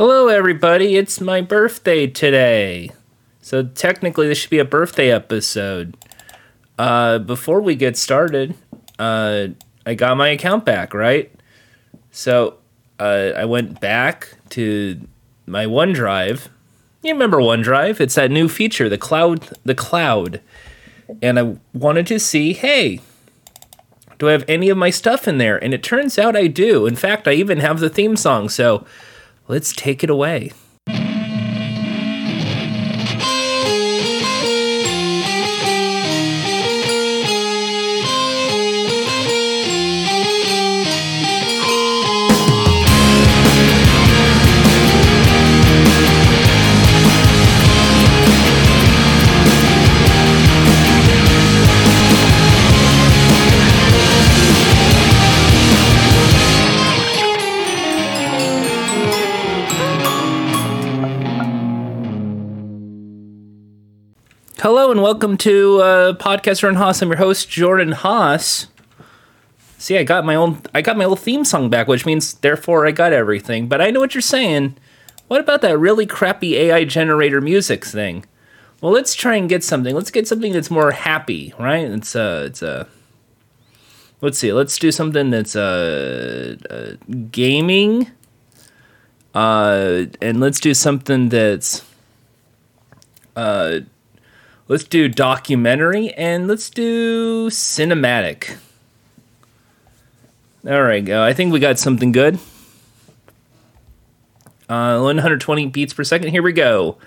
Hello, everybody. It's my birthday today. So, technically, this should be a birthday episode. Uh, before we get started, uh, I got my account back, right? So, uh, I went back to my OneDrive. You remember OneDrive? It's that new feature, the cloud, the cloud. And I wanted to see, hey, do I have any of my stuff in there? And it turns out I do. In fact, I even have the theme song. So, let's take it away. And welcome to uh, Podcaster and Haas. I'm your host Jordan Haas. See, I got my own. I got my old theme song back, which means therefore I got everything. But I know what you're saying. What about that really crappy AI generator music thing? Well, let's try and get something. Let's get something that's more happy, right? It's uh, it's uh, let's see. Let's do something that's uh, uh gaming. Uh, and let's do something that's uh Let's do documentary and let's do cinematic. All right, go. I think we got something good. Uh, 120 beats per second. Here we go.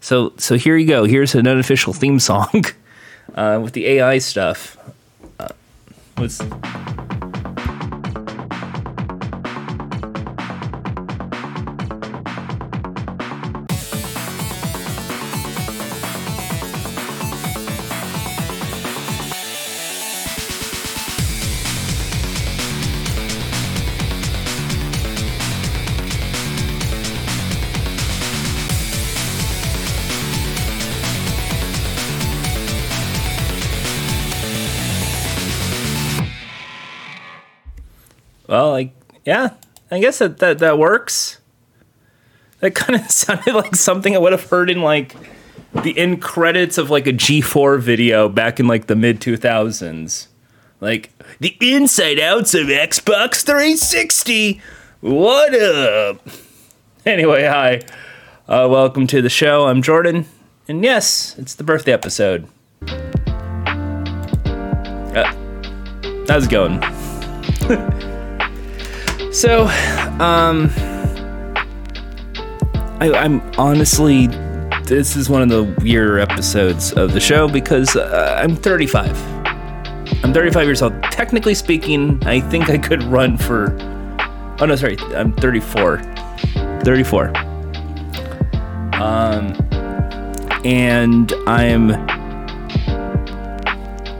So, so here you go. Here's an unofficial theme song uh, with the AI stuff. Uh, let's. Well, like, yeah, I guess that that, that works. That kind of sounded like something I would have heard in like the end credits of like a G4 video back in like the mid 2000s. Like the inside outs of Xbox 360. What up? Anyway, hi. Uh, welcome to the show. I'm Jordan. And yes, it's the birthday episode. Uh, how's it going? So, um, I, am honestly, this is one of the weirder episodes of the show because uh, I'm 35. I'm 35 years old. Technically speaking, I think I could run for. Oh no, sorry, I'm 34. 34. Um, and I'm.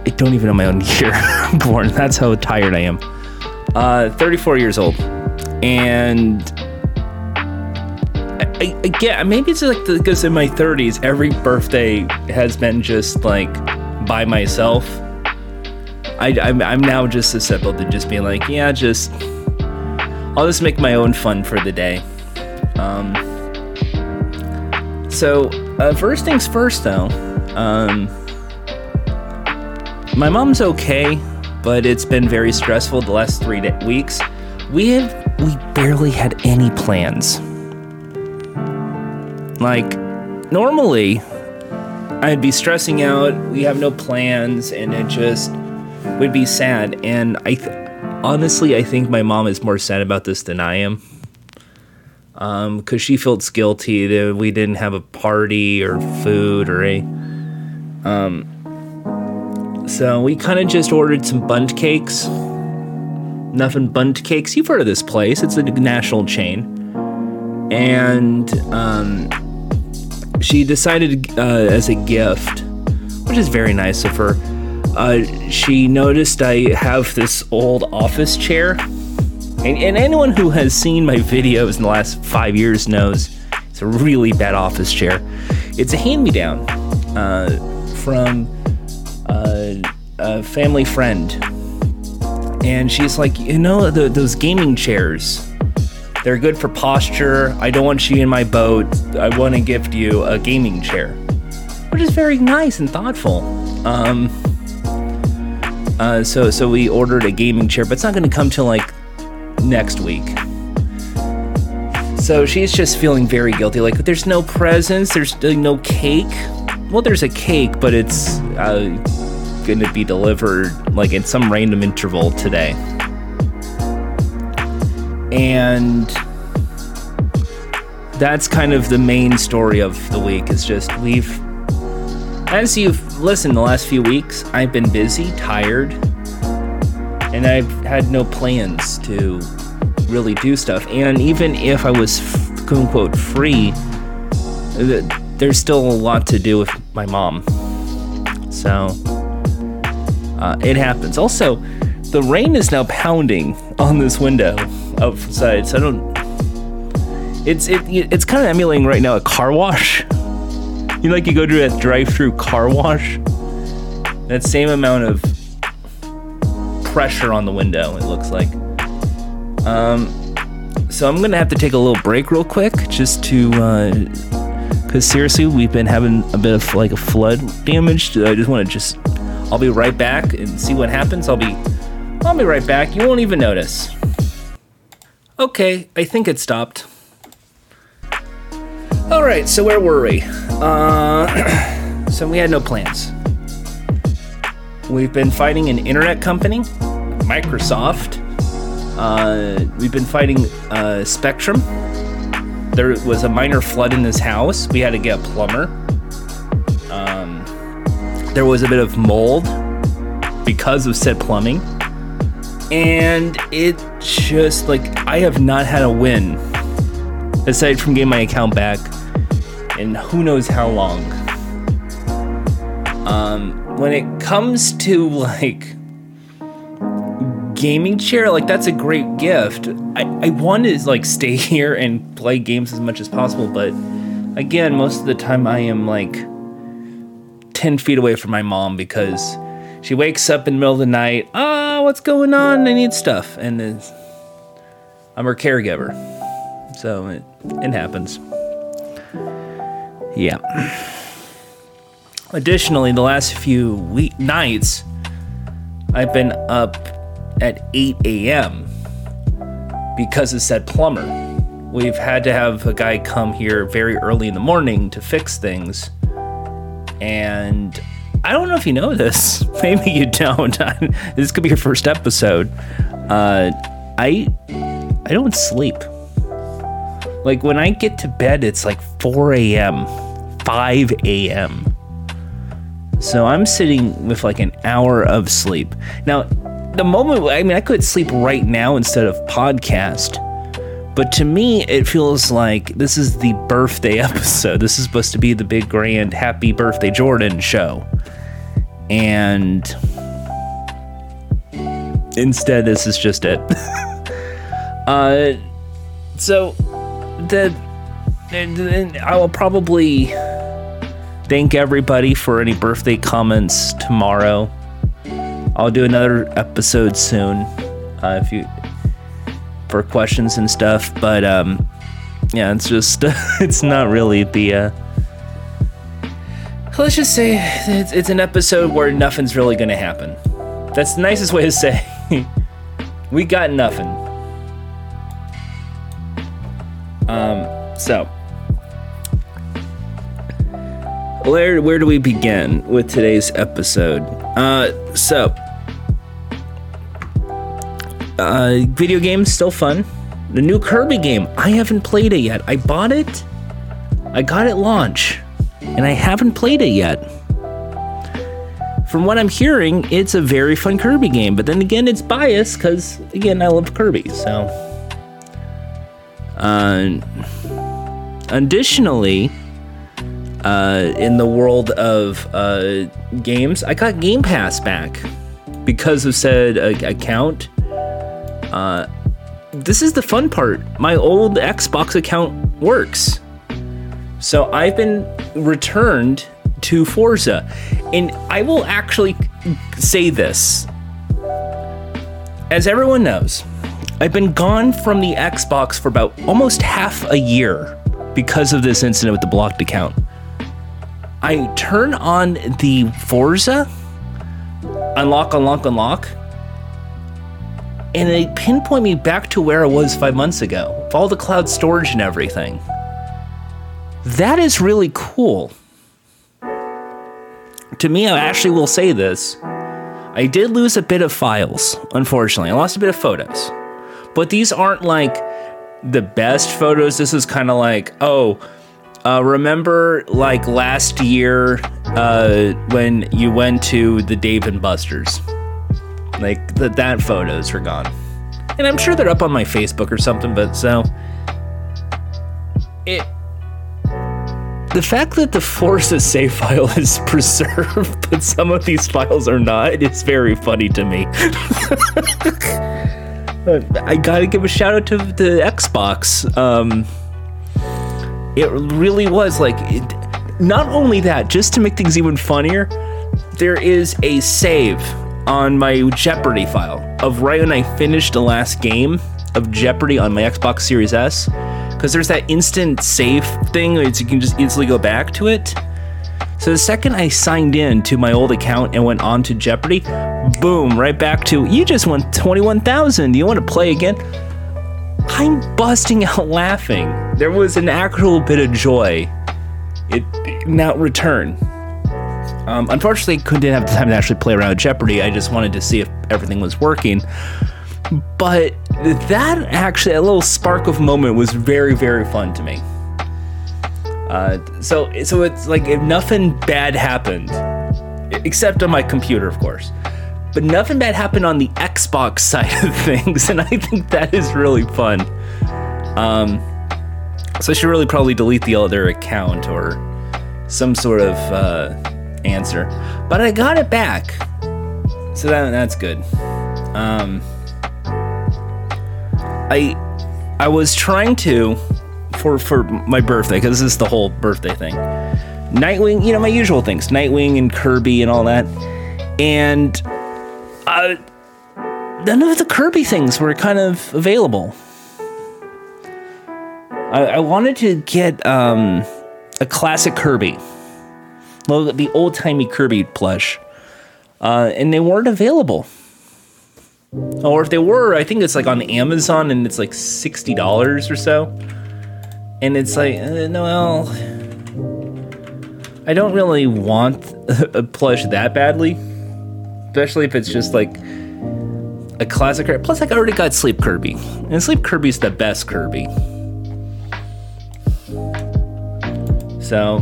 I don't even know my own year born. That's how tired I am uh, 34 years old, and I, I get maybe it's like because in my 30s, every birthday has been just like by myself. I, I'm, I'm now just susceptible to just being like, yeah, just I'll just make my own fun for the day. Um, so uh, first things first, though. Um, my mom's okay but it's been very stressful the last three weeks. We have we barely had any plans. Like normally, I'd be stressing out. We have no plans, and it just would be sad. And I, th- honestly, I think my mom is more sad about this than I am. Um, because she felt guilty that we didn't have a party or food or a, um, so we kind of just ordered some Bundt cakes. Nothing Bundt cakes. You've heard of this place? It's a national chain. And um, she decided uh, as a gift, which is very nice of her. Uh, she noticed I have this old office chair. And, and anyone who has seen my videos in the last five years knows it's a really bad office chair. It's a hand me down uh, from a family friend, and she's like, you know, the, those gaming chairs. They're good for posture. I don't want you in my boat. I want to gift you a gaming chair, which is very nice and thoughtful. Um, uh, so so we ordered a gaming chair, but it's not going to come till like next week. So she's just feeling very guilty. Like there's no presents, there's no cake. Well, there's a cake, but it's uh, going to be delivered like in some random interval today. And that's kind of the main story of the week is just we've as you've listened the last few weeks i've been busy tired and i've had no plans to really do stuff. And even if i was quote unquote free uh, there's still a lot to do with my mom. So uh, it happens also the rain is now pounding on this window outside, so I don't. It's it it's kind of emulating right now a car wash. You know, like you go to a drive-through car wash. That same amount of pressure on the window. It looks like. Um, so I'm gonna have to take a little break real quick, just to. Because uh, seriously, we've been having a bit of like a flood damage. I just want to just. I'll be right back and see what happens. I'll be. I'll be right back. You won't even notice. Okay, I think it stopped. All right, so where were we? Uh, so we had no plans. We've been fighting an internet company, Microsoft. Uh, we've been fighting uh, Spectrum. There was a minor flood in this house. We had to get a plumber. Um, there was a bit of mold because of said plumbing and it just like I have not had a win aside from getting my account back in who knows how long. Um, when it comes to like gaming chair, like that's a great gift. I, I want to like stay here and play games as much as possible, but again, most of the time I am like 10 feet away from my mom because she wakes up in the middle of the night. Ah, oh, what's going on? I need stuff, and I'm her caregiver, so it it happens. Yeah. Additionally, the last few week nights, I've been up at 8 a.m. because of said plumber. We've had to have a guy come here very early in the morning to fix things, and I don't know if you know this. Maybe you don't. this could be your first episode. Uh, I I don't sleep. Like when I get to bed, it's like 4 a.m., 5 a.m. So I'm sitting with like an hour of sleep. Now, the moment I mean, I could sleep right now instead of podcast. But to me, it feels like this is the birthday episode. This is supposed to be the big grand happy birthday Jordan show. And instead this is just it. Uh so the i will probably thank everybody for any birthday comments tomorrow. I'll do another episode soon. Uh, if you for questions and stuff but um yeah it's just it's not really the uh let's just say it's, it's an episode where nothing's really to happen. That's the nicest way to say we got nothing. Um, so where where do we begin with today's episode? Uh, so uh, video games still fun. The new Kirby game, I haven't played it yet. I bought it. I got it launch and I haven't played it yet. From what I'm hearing, it's a very fun Kirby game, but then again, it's biased because, again, I love Kirby, so. Uh, additionally, uh, in the world of uh, games, I got Game Pass back because of said uh, account. Uh, this is the fun part. My old Xbox account works. So I've been returned to Forza. And I will actually say this. As everyone knows, I've been gone from the Xbox for about almost half a year because of this incident with the blocked account. I turn on the Forza, unlock, unlock, unlock, and they pinpoint me back to where I was five months ago, with all the cloud storage and everything. That is really cool. To me, I actually will say this. I did lose a bit of files, unfortunately. I lost a bit of photos. But these aren't like the best photos. This is kind of like, oh, uh, remember like last year uh, when you went to the Dave and Buster's? Like the, that photos are gone. And I'm sure they're up on my Facebook or something, but so it the fact that the Forza save file is preserved, but some of these files are not, is very funny to me. I gotta give a shout out to the Xbox. Um, it really was like, it, not only that, just to make things even funnier, there is a save on my Jeopardy file of right when I finished the last game of Jeopardy on my Xbox Series S. Because there's that instant save thing, where you can just easily go back to it. So the second I signed in to my old account and went on to Jeopardy, boom, right back to you just won 21,000. Do you want to play again? I'm busting out laughing. There was an actual bit of joy. It now return. Um, unfortunately, I couldn't have the time to actually play around with Jeopardy. I just wanted to see if everything was working. But that actually, a little spark of moment was very, very fun to me. Uh, so so it's like if nothing bad happened, except on my computer, of course. But nothing bad happened on the Xbox side of things, and I think that is really fun. Um, so I should really probably delete the other account or some sort of uh, answer. But I got it back, so that that's good. Um, I I was trying to for for my birthday because this is the whole birthday thing. Nightwing, you know my usual things, Nightwing and Kirby and all that, and uh, none of the Kirby things were kind of available. I, I wanted to get um, a classic Kirby, the old timey Kirby plush, uh, and they weren't available. Or if they were, I think it's like on Amazon and it's like sixty dollars or so and it's like, uh, no, well, I don't really want a plush that badly, especially if it's just like a classic. Plus, like, I already got Sleep Kirby, and Sleep Kirby's the best Kirby. So,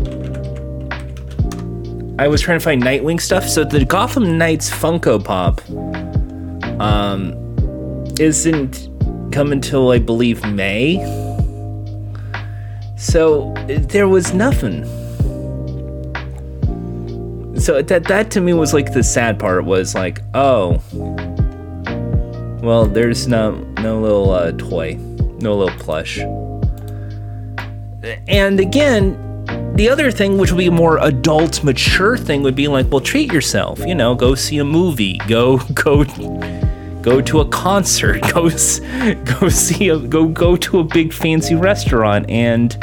I was trying to find Nightwing stuff. So the Gotham Knights Funko Pop um, isn't come until I believe May so there was nothing. So that that to me was like the sad part was like, oh, well, there's no no little uh, toy, no little plush. And again, the other thing, which would be a more adult, mature thing, would be like, well, treat yourself. You know, go see a movie, go go go to a concert, go go see a go go to a big fancy restaurant, and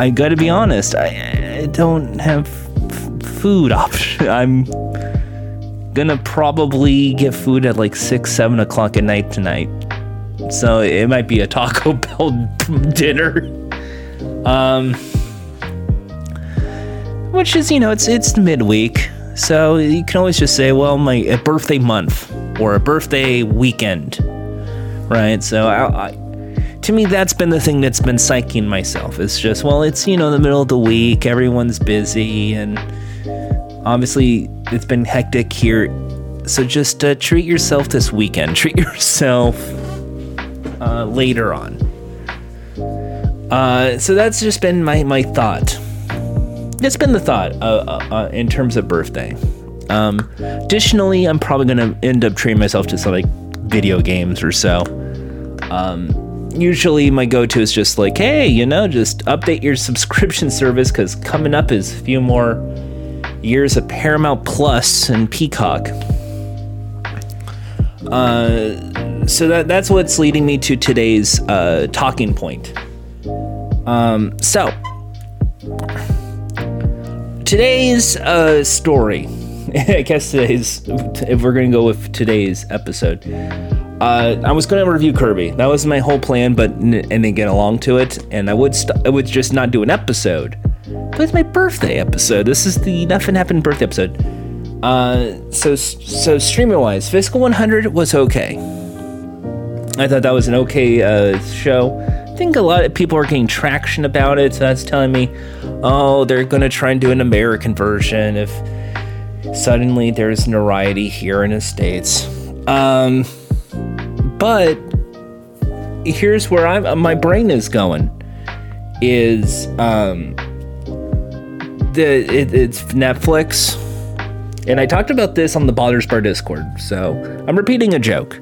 I gotta be honest, I, I don't have f- food option. I'm gonna probably get food at like six, seven o'clock at night tonight. So it might be a Taco Bell dinner. Um, which is, you know, it's it's midweek, so you can always just say, well, my a birthday month or a birthday weekend, right? So I, I to me, that's been the thing that's been psyching myself. It's just, well, it's, you know, the middle of the week, everyone's busy, and obviously it's been hectic here. So just uh, treat yourself this weekend. Treat yourself uh, later on. Uh, so that's just been my, my thought. It's been the thought uh, uh, uh, in terms of birthday. Um, additionally, I'm probably going to end up treating myself to some like video games or so. Um, usually my go-to is just like, hey, you know, just update your subscription service because coming up is a few more years of Paramount Plus and Peacock. Uh, so that that's what's leading me to today's uh, talking point. Um, so today's uh, story. I guess today's if we're gonna go with today's episode. Uh, I was gonna review Kirby. That was my whole plan, but and then get along to it. And I would st- I would just not do an episode. But it's my birthday episode. This is the Nothing Happened birthday episode. Uh, so so streaming wise, Physical 100 was okay. I thought that was an okay uh, show. I think a lot of people are getting traction about it, so that's telling me, oh, they're gonna try and do an American version if suddenly there's notoriety here in the states. Um, but here's where I'm my brain is going is um the it, it's Netflix and I talked about this on the Bothers Bar Discord so I'm repeating a joke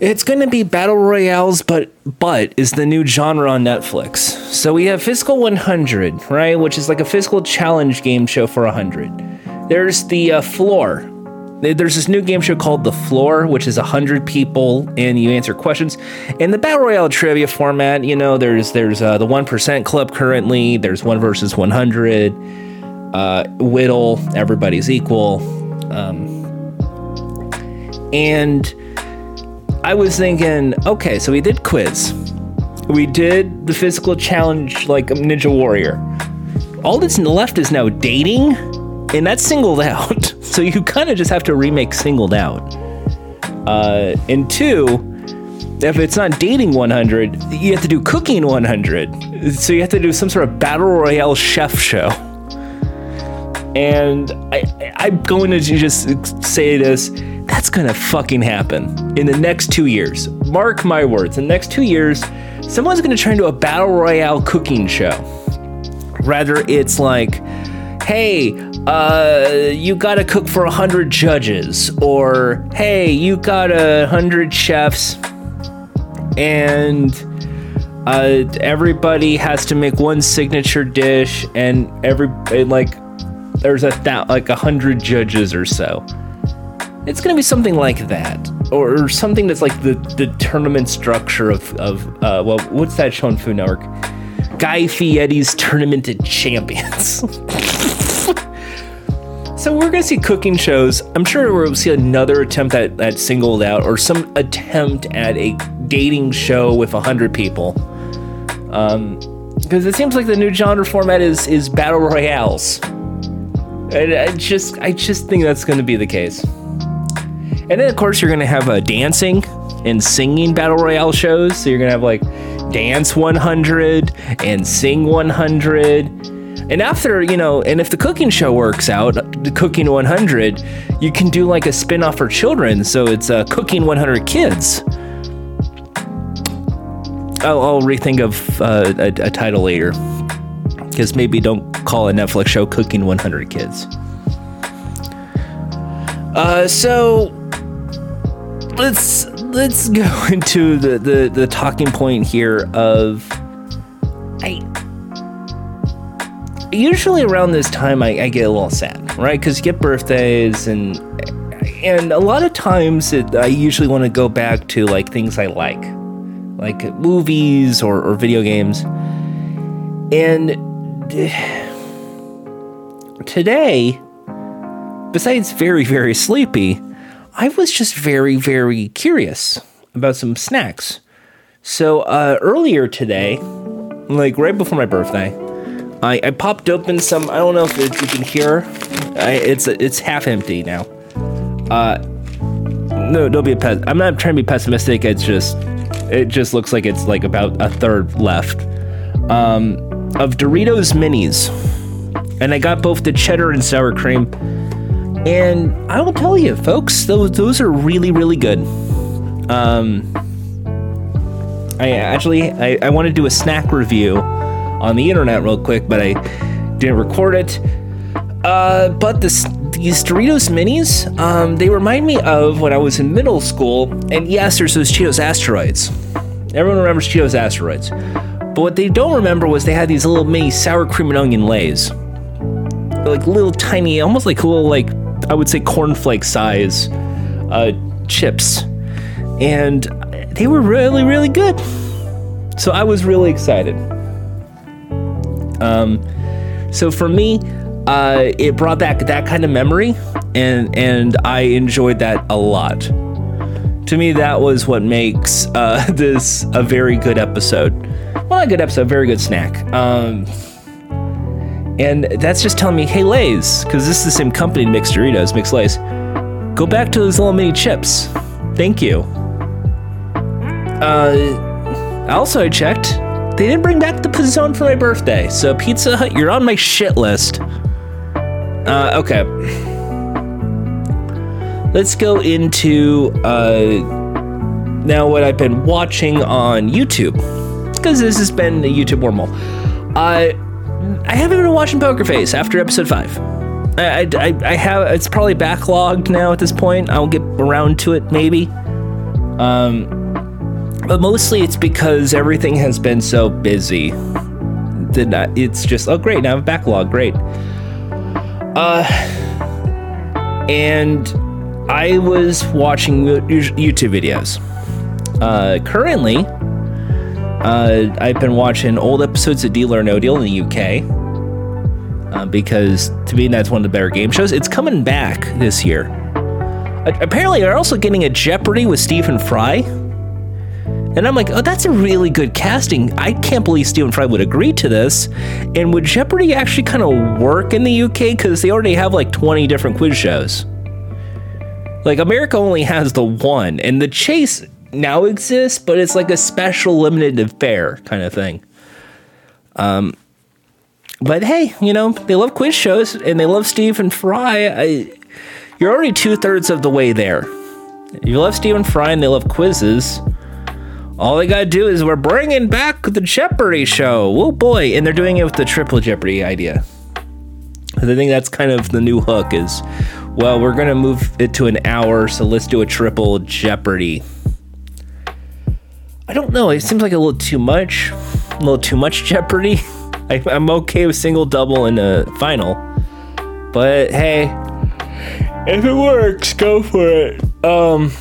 it's going to be battle royales but but is the new genre on Netflix so we have Physical 100 right which is like a fiscal challenge game show for 100 there's the uh, floor there's this new game show called The Floor, which is 100 people and you answer questions. In the Battle Royale trivia format, you know, there's there's uh, the 1% Club currently, there's 1 versus 100, uh, Whittle, everybody's equal. Um, and I was thinking, okay, so we did quiz. We did the physical challenge like a Ninja Warrior. All that's left is now dating, and that's singled out. So you kind of just have to remake Singled Out. Uh, and two, if it's not dating 100, you have to do cooking 100. So you have to do some sort of battle royale chef show. And I, I'm going to just say this that's going to fucking happen in the next two years. Mark my words. In the next two years, someone's going to try and do a battle royale cooking show. Rather, it's like, hey, uh, you gotta cook for a hundred judges, or hey, you got a hundred chefs, and uh, everybody has to make one signature dish, and every like there's a th- like a hundred judges or so. It's gonna be something like that, or, or something that's like the the tournament structure of of uh, well, what's that show on Food Network? Guy Fieri's Tournament of Champions. So we're gonna see cooking shows. I'm sure we'll see another attempt at, at singled out or some attempt at a dating show with hundred people. Um, because it seems like the new genre format is is battle royales. And I just I just think that's gonna be the case. And then of course you're gonna have a dancing and singing battle royale shows. So you're gonna have like dance 100 and sing 100 and after, you know, and if the cooking show works out, the Cooking 100, you can do like a spin off for children. So it's uh, Cooking 100 Kids. I'll, I'll rethink of uh, a, a title later. Because maybe don't call a Netflix show Cooking 100 Kids. Uh, so let's let's go into the, the, the talking point here of I usually around this time I, I get a little sad, right? Because you get birthdays and and a lot of times it, I usually want to go back to like things I like, like movies or, or video games. And today, besides very very sleepy, I was just very very curious about some snacks. So uh, earlier today, like right before my birthday, I, I popped open some. I don't know if it, you can hear. I, it's it's half empty now. Uh, no, don't be a pes. I'm not trying to be pessimistic. It's just it just looks like it's like about a third left. Um, of Doritos Minis, and I got both the cheddar and sour cream. And I will tell you, folks, those those are really really good. Um, I actually I, I want to do a snack review on the internet real quick, but I didn't record it. Uh, but this, these Doritos Minis, um, they remind me of when I was in middle school. And yes, there's those Cheetos Asteroids. Everyone remembers Cheetos Asteroids. But what they don't remember was they had these little mini sour cream and onion lays. like little tiny, almost like little, like, I would say cornflake size uh, chips. and they were really, really good. So I was really excited. Um, so for me, uh, it brought back that kind of memory, and and I enjoyed that a lot. To me, that was what makes uh, this a very good episode. Well, a good episode, very good snack. Um, and that's just telling me, hey, Lay's, because this is the same company that makes Doritos, makes Lay's. Go back to those little mini chips. Thank you. Uh, also, I checked. They didn't bring back the P'Zone for my birthday, so Pizza Hut, you're on my shit list. Uh, okay. Let's go into uh, now what I've been watching on YouTube, because this has been a YouTube wormhole. I I haven't been watching Poker Face after episode five. I, I, I have it's probably backlogged now at this point. I'll get around to it maybe. Um, but mostly it's because everything has been so busy that it's just oh great now I have a backlog great. Uh, and I was watching YouTube videos. Uh, currently, uh, I've been watching old episodes of Deal or No Deal in the UK uh, because to me that's one of the better game shows. It's coming back this year. Uh, apparently, they're also getting a Jeopardy with Stephen Fry. And I'm like, oh, that's a really good casting. I can't believe Stephen Fry would agree to this. And would Jeopardy actually kind of work in the UK? Because they already have like 20 different quiz shows. Like, America only has the one, and the chase now exists, but it's like a special limited affair kind of thing. Um, but hey, you know, they love quiz shows and they love Stephen Fry. I, you're already two thirds of the way there. You love Stephen Fry and they love quizzes. All they gotta do is we're bringing back the Jeopardy show. Oh boy, and they're doing it with the triple Jeopardy idea. I think that's kind of the new hook is, well, we're gonna move it to an hour, so let's do a triple Jeopardy. I don't know. It seems like a little too much, a little too much Jeopardy. I, am okay with single, double, and a final. But hey, if it works, go for it. Um,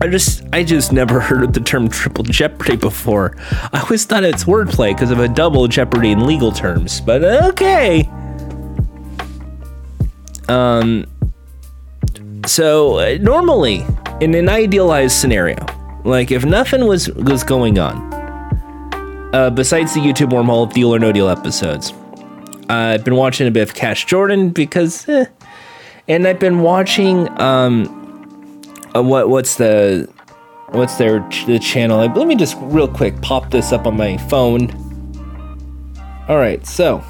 I just, I just never heard of the term triple jeopardy before. I always thought it's wordplay because of a double jeopardy in legal terms. But okay. Um. So normally, in an idealized scenario, like if nothing was was going on, uh, besides the YouTube wormhole of Deal or No Deal episodes. I've been watching a bit of Cash Jordan because, eh. and I've been watching um, uh, what what's the what's their the channel? Let me just real quick pop this up on my phone. All right, so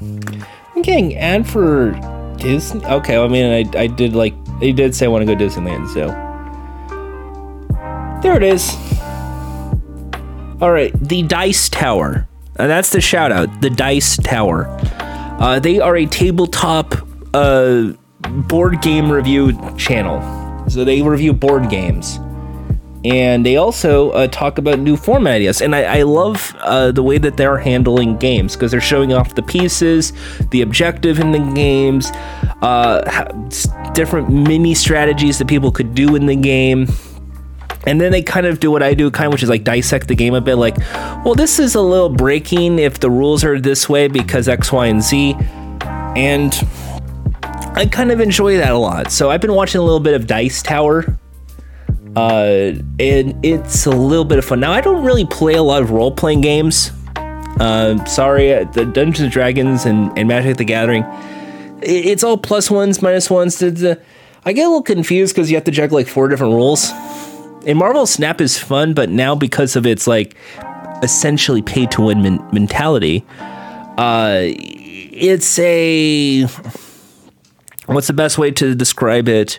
I'm getting ad for Disney. Okay, I mean, I I did like they did say I want to go Disneyland, so there it is. All right, the Dice Tower. Uh, that's the shout out. The Dice Tower. Uh, they are a tabletop uh, board game review channel. So they review board games. And they also uh, talk about new format ideas. And I, I love uh, the way that they're handling games because they're showing off the pieces, the objective in the games, uh, different mini strategies that people could do in the game and then they kind of do what I do, kind of, which is like dissect the game a bit. Like, well, this is a little breaking if the rules are this way because X, Y, and Z. And I kind of enjoy that a lot. So I've been watching a little bit of Dice Tower. Uh, and it's a little bit of fun. Now, I don't really play a lot of role playing games. Uh, sorry, the Dungeons and Dragons and, and Magic the Gathering, it's all plus ones, minus ones. I get a little confused because you have to juggle like four different rules and Marvel Snap is fun, but now because of its like essentially pay to win men- mentality, uh, it's a what's the best way to describe it?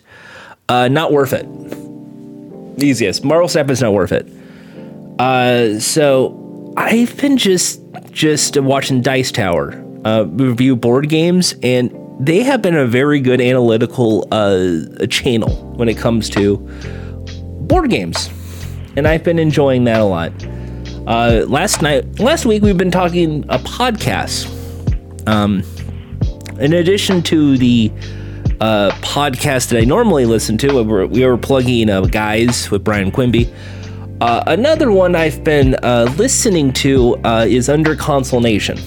Uh, not worth it. Easiest. Marvel Snap is not worth it. Uh, so I've been just just watching Dice Tower uh, review board games, and they have been a very good analytical uh, channel when it comes to board games, and I've been enjoying that a lot. Uh, last night, last week, we've been talking a podcast. Um, in addition to the uh, podcast that I normally listen to. We were, we were plugging uh, Guys with Brian Quimby. Uh, another one I've been uh, listening to uh, is Under Console Nation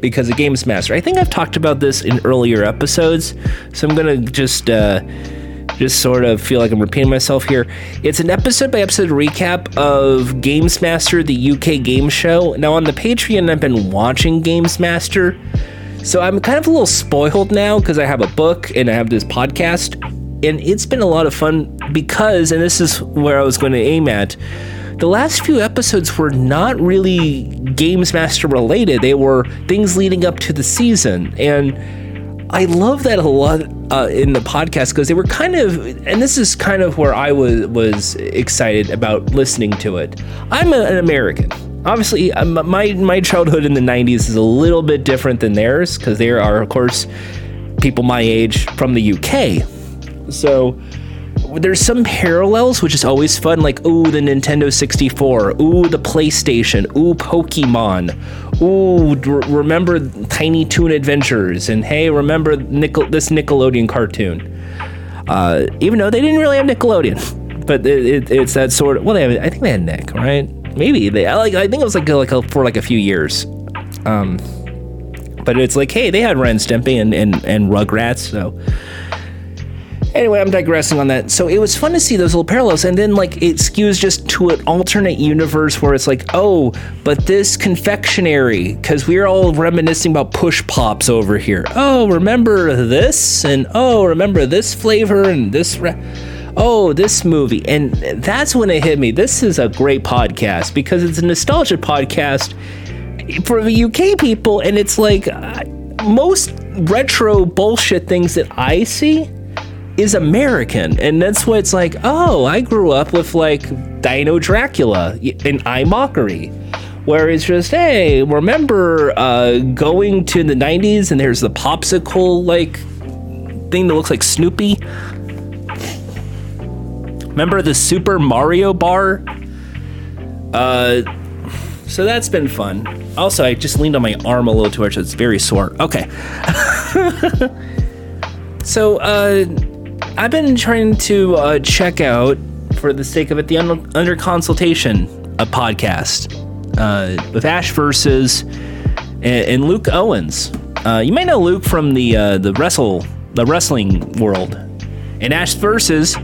because of Games Master. I think I've talked about this in earlier episodes, so I'm gonna just uh, just sort of feel like I'm repeating myself here. It's an episode by episode recap of Games Master, the UK game show. Now on the Patreon, I've been watching Games Master, so I'm kind of a little spoiled now because I have a book and I have this podcast, and it's been a lot of fun because, and this is where I was going to aim at the last few episodes were not really Games Master related. They were things leading up to the season. And I love that a lot uh, in the podcast because they were kind of, and this is kind of where I was was excited about listening to it. I'm a, an American. Obviously, um, my my childhood in the '90s is a little bit different than theirs because they are, of course, people my age from the UK. So there's some parallels, which is always fun, like, ooh, the Nintendo 64, ooh, the PlayStation, ooh, Pokemon, ooh, d- remember Tiny Toon Adventures, and hey, remember Nickel- this Nickelodeon cartoon. Uh, even though they didn't really have Nickelodeon, but it, it, it's that sort of, well, they have, I think they had Nick, right? Maybe they, I like, I think it was like, a, like a, for like a few years. Um, but it's like, hey, they had Ren Stimpy and, and, and Rugrats, so Anyway, I'm digressing on that. So it was fun to see those little parallels, and then like it skews just to an alternate universe where it's like, oh, but this confectionery, because we're all reminiscing about push pops over here. Oh, remember this, and oh, remember this flavor and this. Re- oh, this movie. And that's when it hit me. This is a great podcast because it's a nostalgia podcast for the UK people. And it's like uh, most retro bullshit things that I see is American. And that's why it's like, oh, I grew up with like Dino Dracula and I Mockery. Where it's just, hey, remember uh, going to the 90s and there's the popsicle like thing that looks like Snoopy? Remember the Super Mario bar? Uh, so that's been fun. Also, I just leaned on my arm a little too much. So It's very sore. Okay. so, uh, I've been trying to uh, check out, for the sake of it, the under, under consultation a podcast uh, with Ash versus and, and Luke Owens. Uh, you may know Luke from the uh, the wrestle the wrestling world, and Ash versus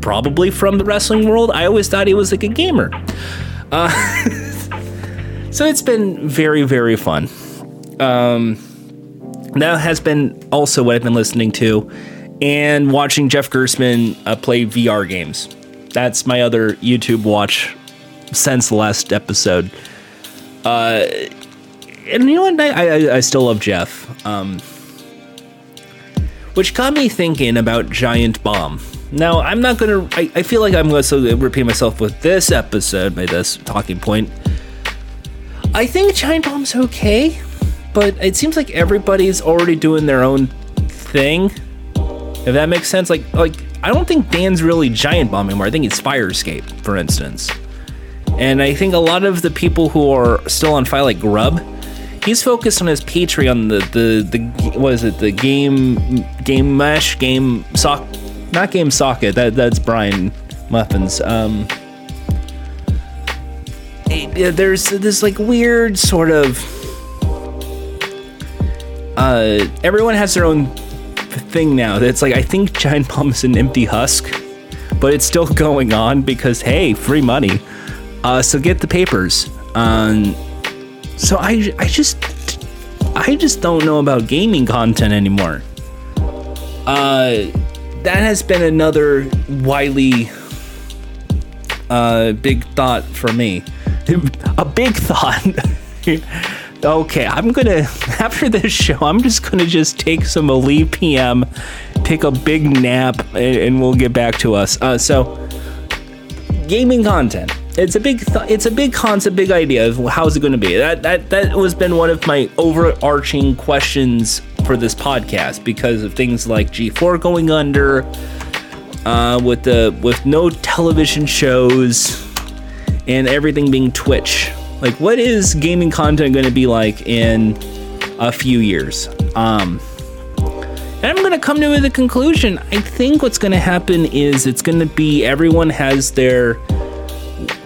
probably from the wrestling world. I always thought he was like a gamer. Uh, so it's been very very fun. Um, that has been also what I've been listening to and watching Jeff Gerstmann uh, play VR games. That's my other YouTube watch since the last episode. Uh, and you know what? I, I, I still love Jeff. Um, which got me thinking about Giant Bomb. Now, I'm not gonna. I, I feel like I'm going to repeat myself with this episode by this talking point. I think Giant Bomb's okay, but it seems like everybody's already doing their own thing. If that makes sense, like like I don't think Dan's really giant bomb anymore. I think it's Fire Escape, for instance. And I think a lot of the people who are still on file, like Grubb, he's focused on his Patreon, the the the what is it, the game game mesh game sock, not game socket. That that's Brian Muffins. Um, there's this like weird sort of. Uh, everyone has their own thing now. It's like I think Giant Bomb is an empty husk, but it's still going on because hey, free money. Uh, so get the papers. Um, so I I just I just don't know about gaming content anymore. Uh, that has been another wily uh, big thought for me. A big thought. Okay, I'm gonna after this show, I'm just gonna just take some Elite PM, take a big nap, and, and we'll get back to us. Uh, so, gaming content. It's a big, th- it's a big concept, big idea of how's it going to be. That that that was been one of my overarching questions for this podcast because of things like G4 going under, uh, with the with no television shows, and everything being Twitch like, what is gaming content going to be like in a few years? Um, And I'm going to come to the conclusion. I think what's going to happen is it's going to be everyone has their.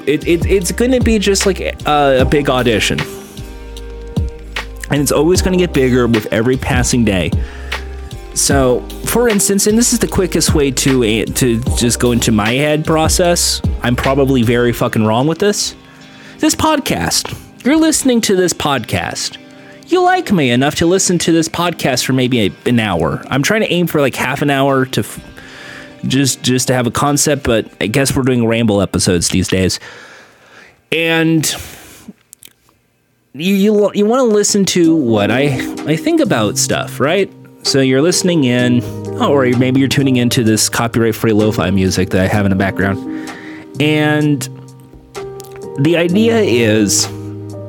It, it, it's going to be just like a, a big audition. And it's always going to get bigger with every passing day. So, for instance, and this is the quickest way to to just go into my head process. I'm probably very fucking wrong with this. This podcast. You're listening to this podcast you like me enough to listen to this podcast for maybe a, an hour. I'm trying to aim for like half an hour to f- just just to have a concept, but I guess we're doing ramble episodes these days. And you you, you want to listen to what I I think about stuff, right? So you're listening in, oh, or maybe you're tuning into this copyright-free lo-fi music that I have in the background, and the idea is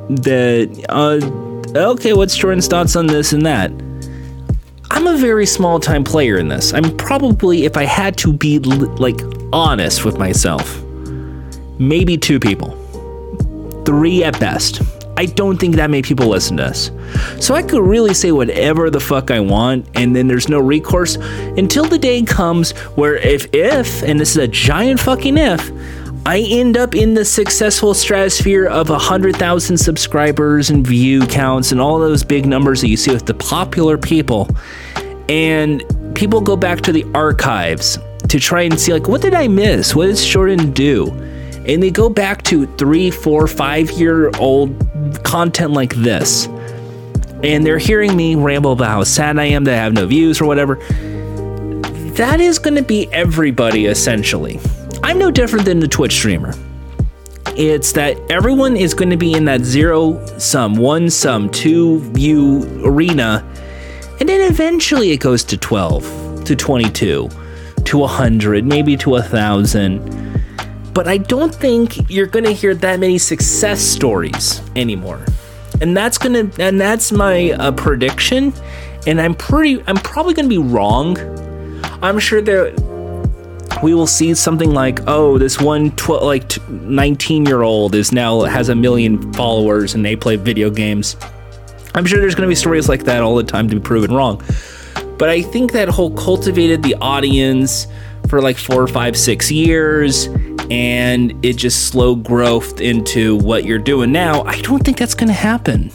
that uh, okay, what's Jordan's thoughts on this and that? I'm a very small time player in this. I'm probably, if I had to be like honest with myself, maybe two people, three at best. I don't think that many people listen to us. So I could really say whatever the fuck I want, and then there's no recourse until the day comes where if, if, and this is a giant fucking if, I end up in the successful stratosphere of 100,000 subscribers and view counts and all those big numbers that you see with the popular people. And people go back to the archives to try and see, like, what did I miss? What did Jordan do? And they go back to three, four, five year old content like this. And they're hearing me ramble about how sad I am that I have no views or whatever. That is going to be everybody essentially. I'm no different than the Twitch streamer. It's that everyone is going to be in that zero sum, one sum, two view arena, and then eventually it goes to 12, to 22, to 100, maybe to 1,000. But I don't think you're going to hear that many success stories anymore. And that's going to, and that's my uh, prediction. And I'm pretty, I'm probably going to be wrong. I'm sure there we will see something like, oh, this one tw- like 19 year old is now has a million followers and they play video games. I'm sure there's going to be stories like that all the time to be proven wrong. But I think that whole cultivated the audience for like four, five, six years, and it just slow growth into what you're doing now. I don't think that's going to happen.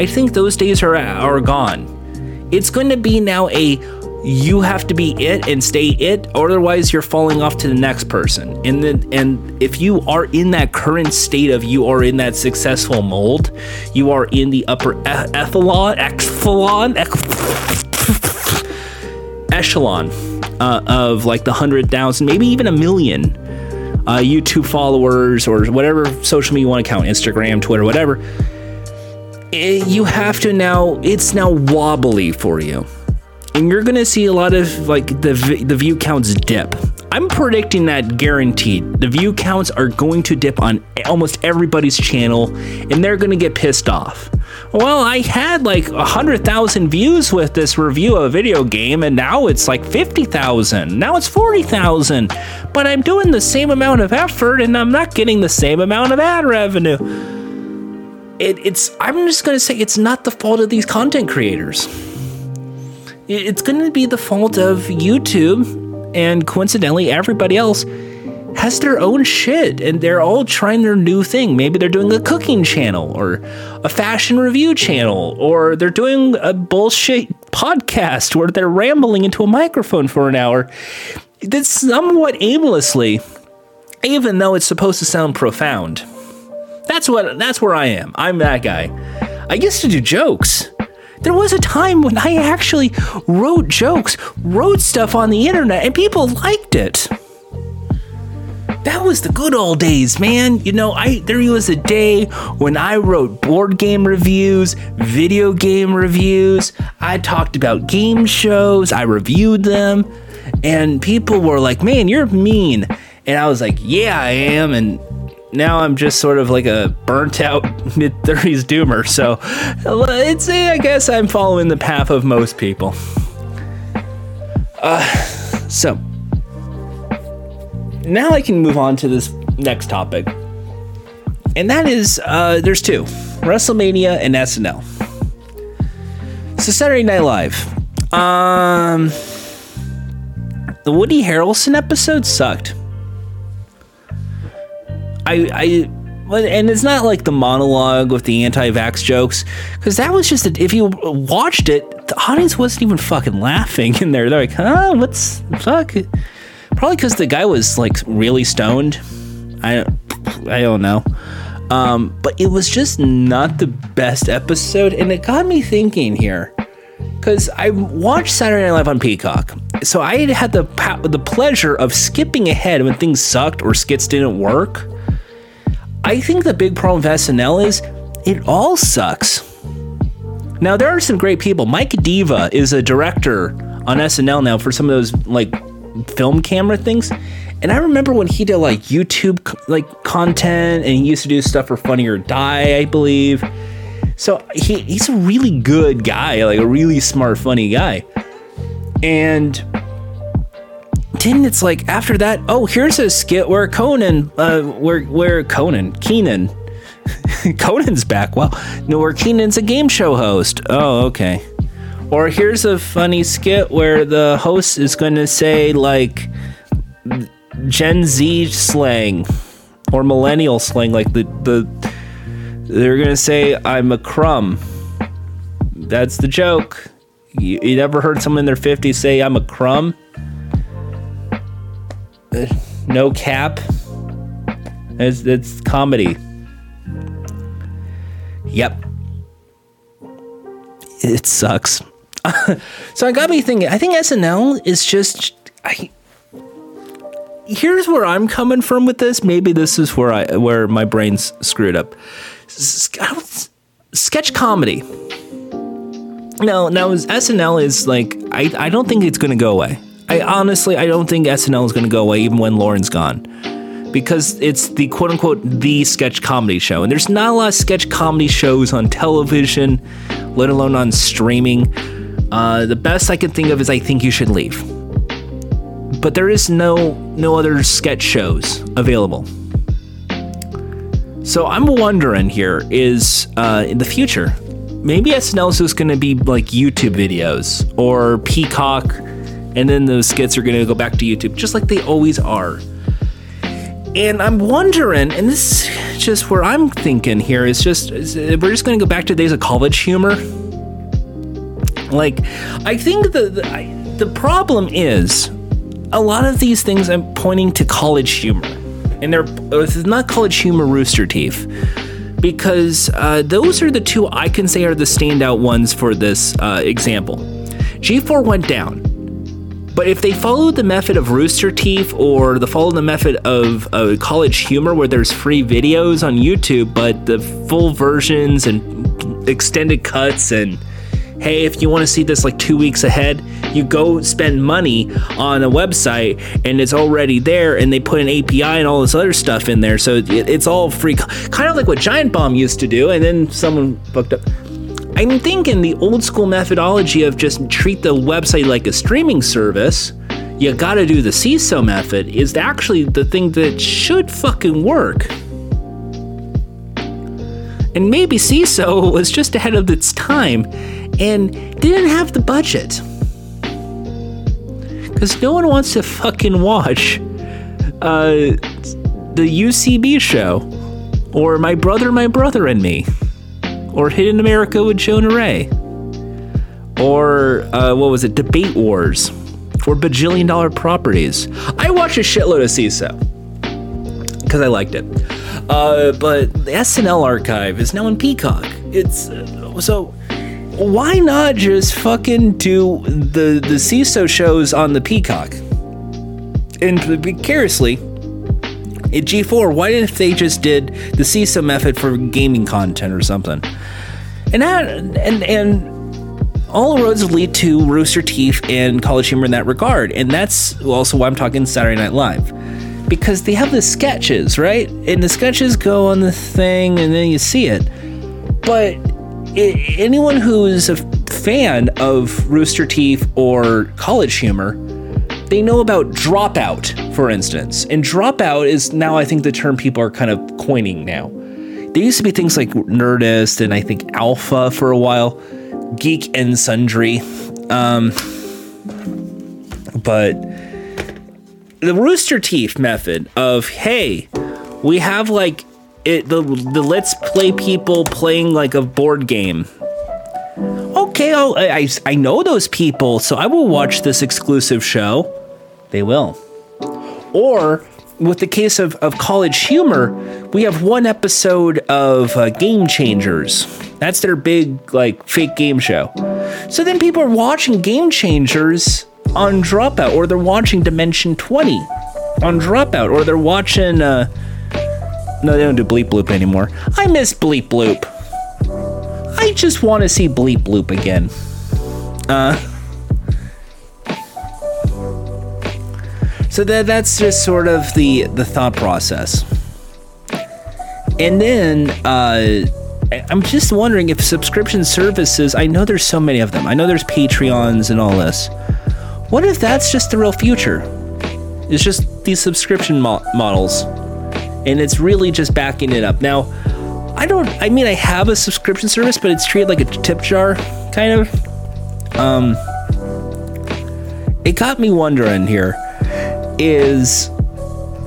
I think those days are are gone. It's going to be now a you have to be it and stay it otherwise you're falling off to the next person. And then and if you are in that current state of you are in that successful mold you are in the upper echelon echelon echelon uh, of like the hundred thousand maybe even a million uh, youtube followers or whatever social media you want to count instagram twitter whatever it, eh, you have to now it's now wobbly for you and you're gonna see a lot of like the the view counts dip. I'm predicting that guaranteed. The view counts are going to dip on almost everybody's channel, and they're gonna get pissed off. Well, I had like a hundred thousand views with this review of a video game, and now it's like fifty thousand. Now it's forty thousand, but I'm doing the same amount of effort, and I'm not getting the same amount of ad revenue. It, it's. I'm just gonna say it's not the fault of these content creators it's going to be the fault of YouTube and coincidentally everybody else has their own shit and they're all trying their new thing. Maybe they're doing a cooking channel or a fashion review channel or they're doing a bullshit podcast where they're rambling into a microphone for an hour. That's somewhat aimlessly, even though it's supposed to sound profound. That's what that's where I am. I'm that guy. I used to do jokes. There was a time when I actually wrote jokes, wrote stuff on the internet, and people liked it. That was the good old days, man. You know, I there was a day when I wrote board game reviews, video game reviews. I talked about game shows, I reviewed them, and people were like, "Man, you're mean." And I was like, "Yeah, I am." And now I'm just sort of like a burnt out mid 30s doomer. So it's, I guess I'm following the path of most people. Uh, so now I can move on to this next topic. And that is uh, there's two WrestleMania and SNL. So Saturday Night Live. Um, the Woody Harrelson episode sucked. I I and it's not like the monologue with the anti-vax jokes because that was just a, if you watched it the audience wasn't even fucking laughing in there. They're like huh? What's fuck? Probably because the guy was like really stoned. I i don't know. Um, but it was just not the best episode and it got me thinking here because i watched saturday night live on peacock so i had the the pleasure of skipping ahead when things sucked or skits didn't work I think the big problem with SNL is it all sucks. Now there are some great people. Mike Diva is a director on SNL now for some of those like film camera things. And I remember when he did like YouTube like content and he used to do stuff for Funny or Die, I believe. So he, he's a really good guy, like a really smart, funny guy. And then it's like after that, oh, here's a skit where Conan, uh, where where Conan, Kenan, Conan's back. Well, no, where Kenan's a game show host. Oh, okay. Or here's a funny skit where the host is going to say like Gen Z slang or millennial slang, like the the they're going to say I'm a crumb. That's the joke. You, you never heard someone in their 50s say I'm a crumb? No cap. It's, it's comedy. Yep. It sucks. so I got me thinking. I think SNL is just. I, here's where I'm coming from with this. Maybe this is where I where my brain's screwed up. Sketch comedy. No, now SNL is like I I don't think it's going to go away. I honestly, I don't think SNL is going to go away even when Lorne's gone. Because it's the quote unquote the sketch comedy show. And there's not a lot of sketch comedy shows on television, let alone on streaming. Uh, the best I can think of is I Think You Should Leave. But there is no no other sketch shows available. So I'm wondering here is uh, in the future, maybe SNL is just going to be like YouTube videos or Peacock and then those skits are going to go back to YouTube, just like they always are. And I'm wondering, and this is just where I'm thinking here is just is, we're just going to go back to days of college humor. Like, I think the the, I, the problem is a lot of these things I'm pointing to college humor, and they're it's not college humor Rooster Teeth because uh, those are the two I can say are the standout ones for this uh, example. G4 went down but if they follow the method of Rooster Teeth or the follow the method of uh, College Humor, where there's free videos on YouTube, but the full versions and extended cuts and hey, if you want to see this like two weeks ahead, you go spend money on a website and it's already there, and they put an API and all this other stuff in there, so it's all free, kind of like what Giant Bomb used to do, and then someone booked up. I'm thinking the old school methodology of just treat the website like a streaming service, you gotta do the Seeso method, is actually the thing that should fucking work. And maybe Seeso was just ahead of its time and didn't have the budget. Because no one wants to fucking watch uh, the UCB show or My Brother, My Brother and Me or Hidden America with Jonah Ray, or uh, what was it, Debate Wars, or Bajillion Dollar Properties. I watched a shitload of Seeso because I liked it. Uh, but the SNL archive is now in Peacock. It's uh, so why not just fucking do the the Seeso shows on the Peacock? And curiously, at G4, why didn't they just did the Seeso method for gaming content or something? And that, and and all roads lead to Rooster Teeth and College Humor in that regard. And that's also why I'm talking Saturday Night Live. Because they have the sketches, right? And the sketches go on the thing and then you see it. But it, anyone who's a fan of Rooster Teeth or College Humor, they know about dropout, for instance. And dropout is now, I think, the term people are kind of coining now. There used to be things like Nerdist and I think Alpha for a while, Geek and Sundry. Um, but the Rooster Teeth method of hey, we have like it the the let's play people playing like a board game. Okay, I'll, I I know those people, so I will watch this exclusive show. They will. Or with the case of, of College Humor, we have one episode of uh, Game Changers. That's their big, like, fake game show. So then people are watching Game Changers on Dropout, or they're watching Dimension 20 on Dropout, or they're watching. Uh, no, they don't do Bleep Bloop anymore. I miss Bleep Bloop. I just want to see Bleep Bloop again. Uh. So that that's just sort of the the thought process. And then uh, I'm just wondering if subscription services. I know there's so many of them. I know there's Patreons and all this. What if that's just the real future? It's just these subscription mo- models, and it's really just backing it up. Now, I don't. I mean, I have a subscription service, but it's treated like a tip jar, kind of. Um, it got me wondering here is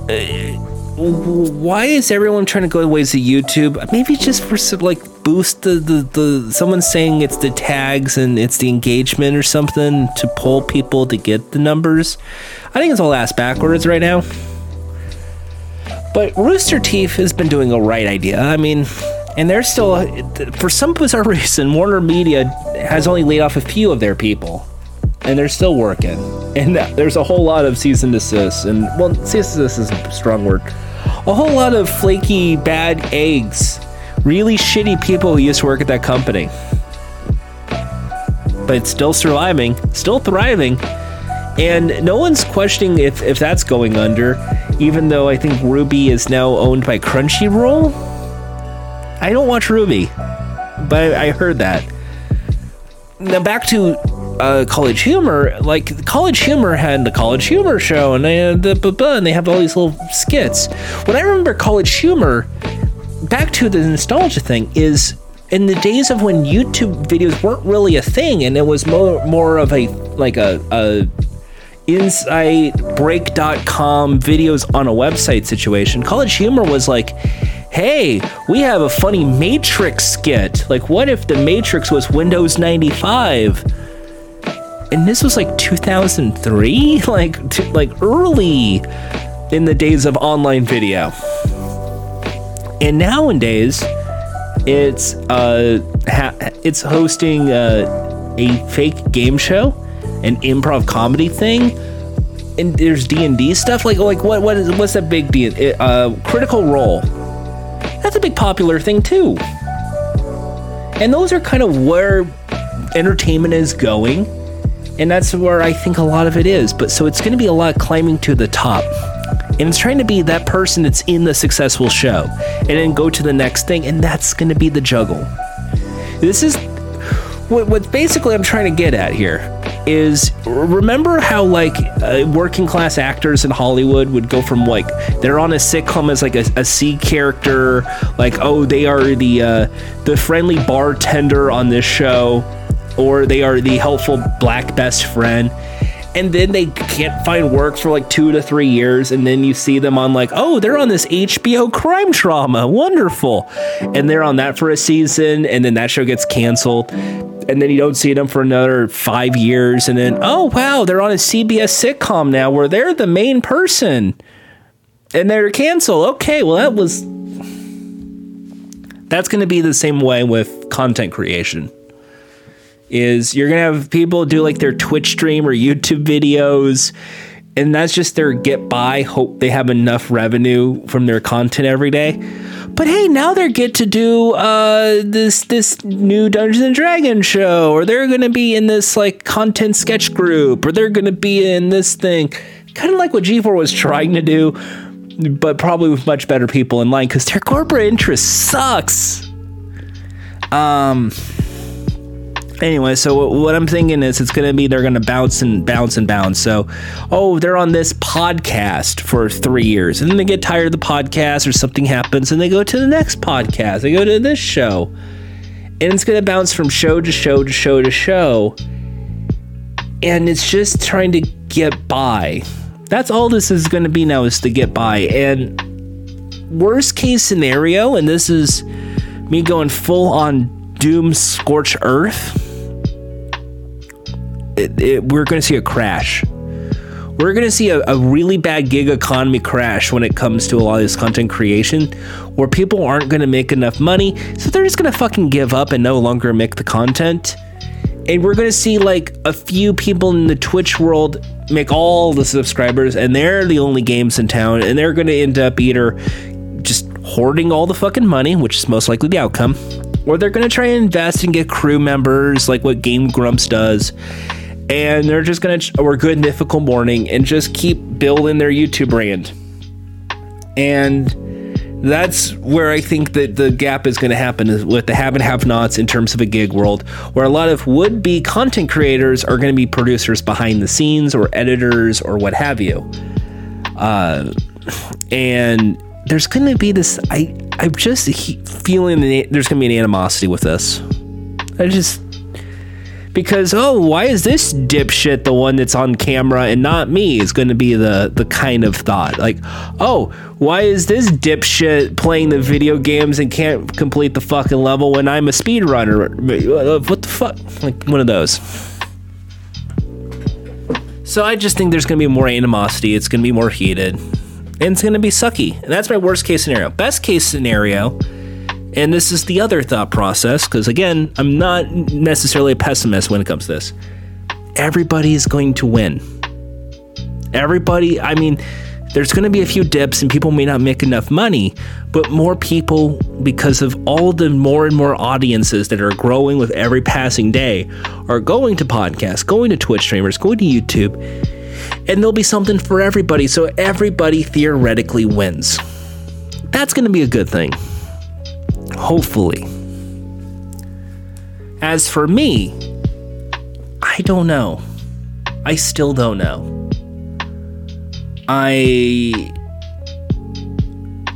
uh, why is everyone trying to go the ways of YouTube? Maybe just for some like boost the, the the someone saying it's the tags and it's the engagement or something to pull people to get the numbers. I think it's all ass backwards right now. But Rooster Teeth has been doing a right idea. I mean, and they're still, for some bizarre reason, Warner Media has only laid off a few of their people and they're still working. And there's a whole lot of cease and and well, cease is a strong word. A whole lot of flaky, bad eggs, really shitty people who used to work at that company. But it's still surviving, still thriving, and no one's questioning if, if that's going under, even though I think RWBY is now owned by Crunchyroll. I don't watch RWBY, but I heard that. Now back to uh, College Humor, like College Humor had the College Humor show, and they the and they have all these little skits. What I remember College Humor, back to the nostalgia thing is in the days of when YouTube videos weren't really a thing, and it was more more of a like a, a insidebreak.com videos on a website situation. College Humor was like, hey, we have a funny Matrix skit. Like, what if the Matrix was Windows 95? and this was like 2003 like t- like early in the days of online video and nowadays it's uh ha- it's hosting uh, a fake game show an improv comedy thing and there's d&d stuff like like what what is what's that big deal uh critical role that's a big popular thing too and those are kind of where entertainment is going and that's where I think a lot of it is. But so it's going to be a lot of climbing to the top. And it's trying to be that person that's in the successful show and then go to the next thing. And that's going to be the juggle. This is what, what basically I'm trying to get at here is remember how like uh, working class actors in Hollywood would go from like they're on a sitcom as like a, a C character like oh they are the uh, the friendly bartender on this show or they are the helpful black best friend. And then they can't find work for like two to three years and then you see them on like oh they're on this hbo crime drama. Wonderful. And they're on that for a season and then that show gets canceled and then you don't see them for another five years and then oh wow they're on a cbs sitcom now where they're the main person and they're canceled. Okay well that was that's going to be the same way with content creation is you're gonna have people do like their Twitch stream or YouTube videos, and that's just their get by. Hope they have enough revenue from their content every day. But hey, now they're get to do uh, this this new Dungeons and Dragons show, or they're gonna be in this like content sketch group, or they're gonna be in this thing, kind of like what G4 was trying to do, but probably with much better people in line because their corporate interest sucks. Um anyway, so what I'm thinking is it's going to be they're going to bounce and bounce and bounce. So, oh, they're on this podcast for three years, and then they get tired of the podcast or something happens, and they go to the next podcast. They go to this show, and it's going to bounce from show to show to show to show. and it's just trying to get by. That's all this is going to be now is to get by. And worst case scenario, and this is me going full on doom scorch earth, it, it, we're going to see a crash. We're going to see a, a really bad gig economy crash when it comes to a lot of this content creation where people aren't going to make enough money. So they're just going to fucking give up and no longer make the content and we're gonna see like a few people in the Twitch world make all the subscribers, and they're the only games in town, and they're gonna end up either just hoarding all the fucking money, which is most likely the outcome, or they're gonna try and invest and get crew members like what Game Grumps does. And they're just gonna, or Good Mythical Morning, and just keep building their YouTube brand. And that's where I think that the gap is going to happen with the have and have nots in terms of a gig world, where a lot of would be content creators are going to be producers behind the scenes or editors or what have you. Uh, and there's going to be this. I I'm just feeling that there's going to be an animosity with this. I just because oh why is this dipshit the one that's on camera and not me is going to be the the kind of thought. Like oh why is this dipshit playing the video games and can't complete the fucking level when I'm a speedrunner? What the fuck? Like one of those. So I just think there's going to be more animosity. It's going to be more heated. And it's going to be sucky. And that's my worst case scenario. Best case scenario and this is the other thought process, because again, I'm not necessarily a pessimist when it comes to this. Everybody is going to win. Everybody, I mean, there's going to be a few dips and people may not make enough money, but more people, because of all the more and more audiences that are growing with every passing day, are going to podcasts, going to Twitch streamers, going to YouTube, and there'll be something for everybody. So everybody theoretically wins. That's going to be a good thing. Hopefully. As for me, I don't know. I still don't know. I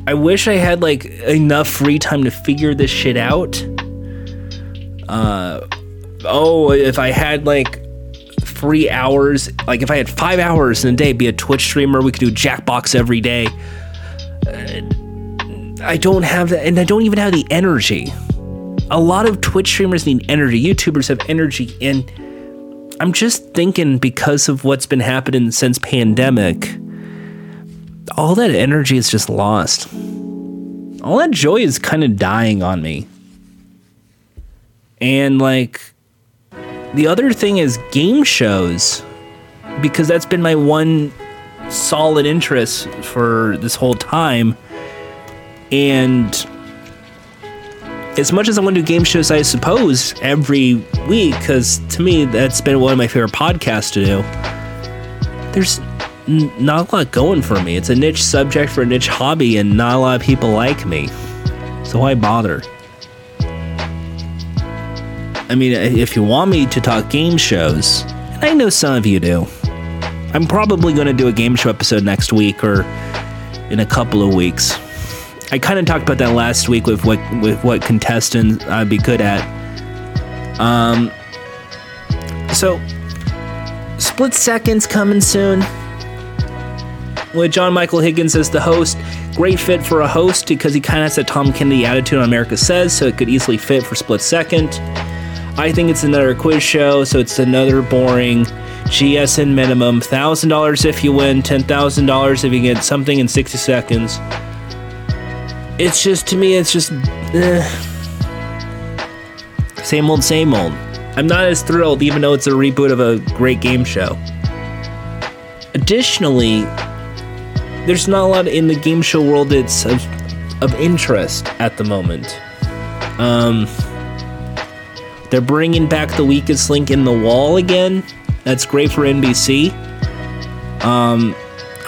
I wish I had like enough free time to figure this shit out. Uh oh, if I had like 3 hours, like if I had 5 hours in a day be a Twitch streamer, we could do Jackbox every day. Uh, I don't have that, and I don't even have the energy. A lot of Twitch streamers need energy, YouTubers have energy, and I'm just thinking because of what's been happening since pandemic, all that energy is just lost. All that joy is kind of dying on me. And like the other thing is game shows because that's been my one solid interest for this whole time and as much as I want to do game shows, I suppose, every week, because to me, that's been one of my favorite podcasts to do, there's n- not a lot going for me. It's a niche subject for a niche hobby, and not a lot of people like me. So why bother? I mean, if you want me to talk game shows, and I know some of you do, I'm probably going to do a game show episode next week or in a couple of weeks. I kind of talked about that last week with what with what contestants I'd be good at. Um, so split seconds coming soon with John Michael Higgins as the host. Great fit for a host because he kind of has a Tom Kennedy attitude on America Says, so it could easily fit for Split Second. I think it's another quiz show, so it's another boring GSN minimum. $1,000 if you win, $10,000 if you get something in 60 seconds it's just to me, it's just eh. same old, same old. I'm not as thrilled, even though it's a reboot of a great game show. Additionally, there's not a lot in the game show world that's of, of interest at the moment. Um, they're bringing back the weakest link in the wall again. That's great for NBC. Um,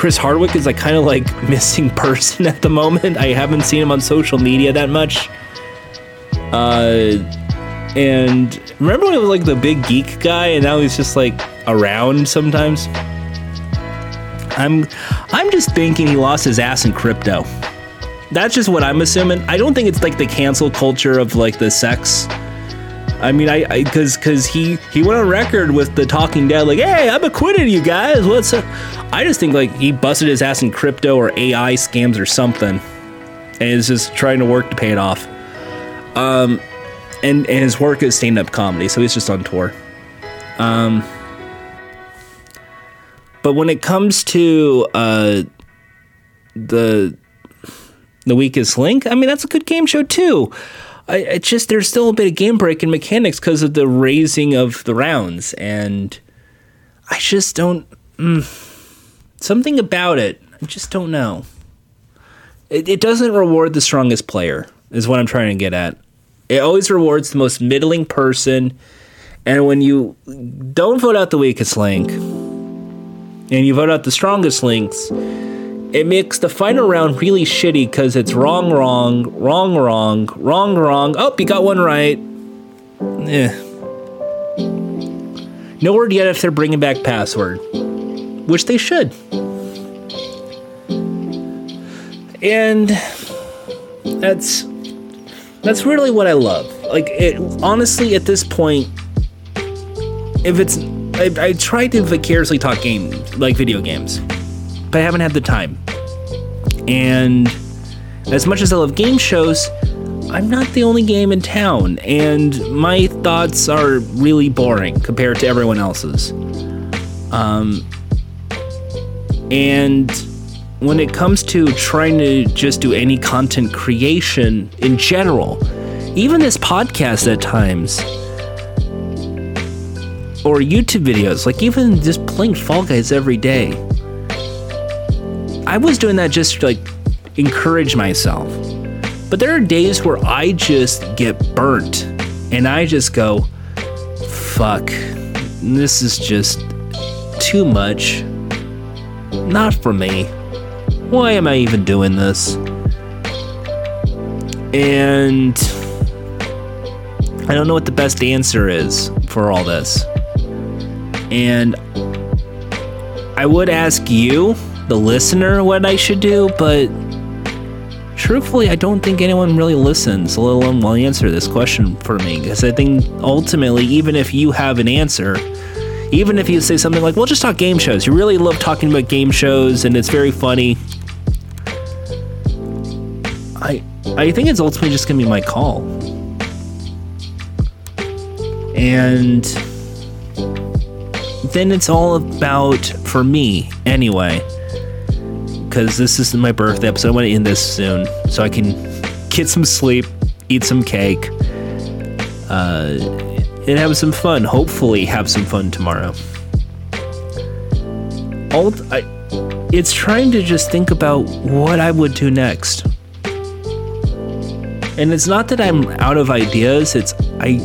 Chris Hardwick is like kind of like missing person at the moment. I haven't seen him on social media that much. Uh, and remember when it was like the big geek guy, and now he's just like around sometimes. I'm, I'm just thinking he lost his ass in crypto. That's just what I'm assuming. I don't think it's like the cancel culture of like the sex I mean, I because because he he went on record with the Talking Dead, like, "Hey, I'm acquitted, you guys. What's up?" I just think like he busted his ass in crypto or AI scams or something, and is just trying to work to pay it off. Um, and and his work is stand up comedy, so he's just on tour. Um, but when it comes to uh the the weakest link, I mean, that's a good game show too. I, it's just there's still a bit of game break in mechanics because of the raising of the rounds, and I just don't. Mm, something about it, I just don't know. It, it doesn't reward the strongest player, is what I'm trying to get at. It always rewards the most middling person, and when you don't vote out the weakest link, and you vote out the strongest links, it makes the final round really shitty because it's wrong, wrong, wrong, wrong, wrong, wrong. Oh, you got one right. Eh. No word yet if they're bringing back password, which they should. And that's that's really what I love. Like it honestly at this point if it's I, I try to vicariously talk game like video games, but I haven't had the time. And as much as I love game shows, I'm not the only game in town, and my thoughts are really boring compared to everyone else's. Um, and when it comes to trying to just do any content creation in general, even this podcast at times, or YouTube videos, like even just playing Fall Guys every day. I was doing that just to like encourage myself. But there are days where I just get burnt and I just go, fuck, this is just too much. Not for me. Why am I even doing this? And I don't know what the best answer is for all this. And I would ask you, the listener, what I should do, but truthfully, I don't think anyone really listens, let alone will answer this question for me. Because I think ultimately, even if you have an answer, even if you say something like, "We'll just talk game shows, you really love talking about game shows and it's very funny. I I think it's ultimately just gonna be my call. And then it's all about, for me anyway, because this is my birthday episode. I want to end this soon so I can get some sleep, eat some cake, uh, and have some fun. Hopefully, have some fun tomorrow. All I, it's trying to just think about what I would do next. And it's not that I'm out of ideas, it's I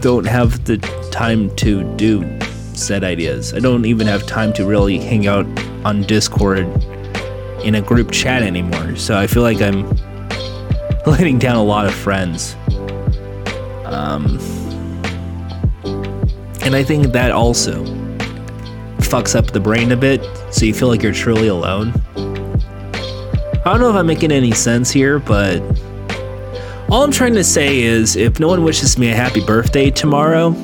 don't have the time to do said ideas. I don't even have time to really hang out on Discord in a group chat anymore. So I feel like I'm letting down a lot of friends. Um, and I think that also fucks up the brain a bit, so you feel like you're truly alone. I don't know if I'm making any sense here, but all I'm trying to say is if no one wishes me a happy birthday tomorrow,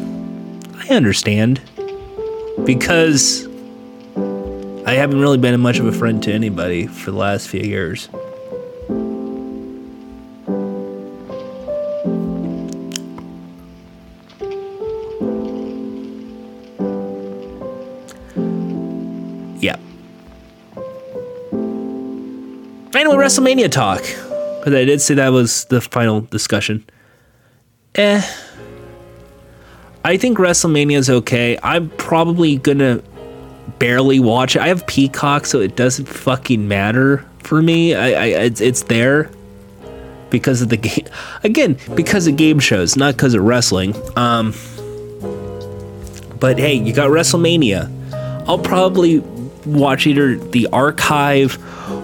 I understand because I haven't really been much of a friend to anybody for the last few years. Yeah. Anyway, WrestleMania talk. Because I did say that was the final discussion. Eh. I think WrestleMania is okay. I'm probably gonna barely watch it. I have Peacock, so it doesn't fucking matter for me. I, I it's, it's there because of the game. Again, because of game shows, not because of wrestling. Um, but hey, you got WrestleMania. I'll probably watch either the archive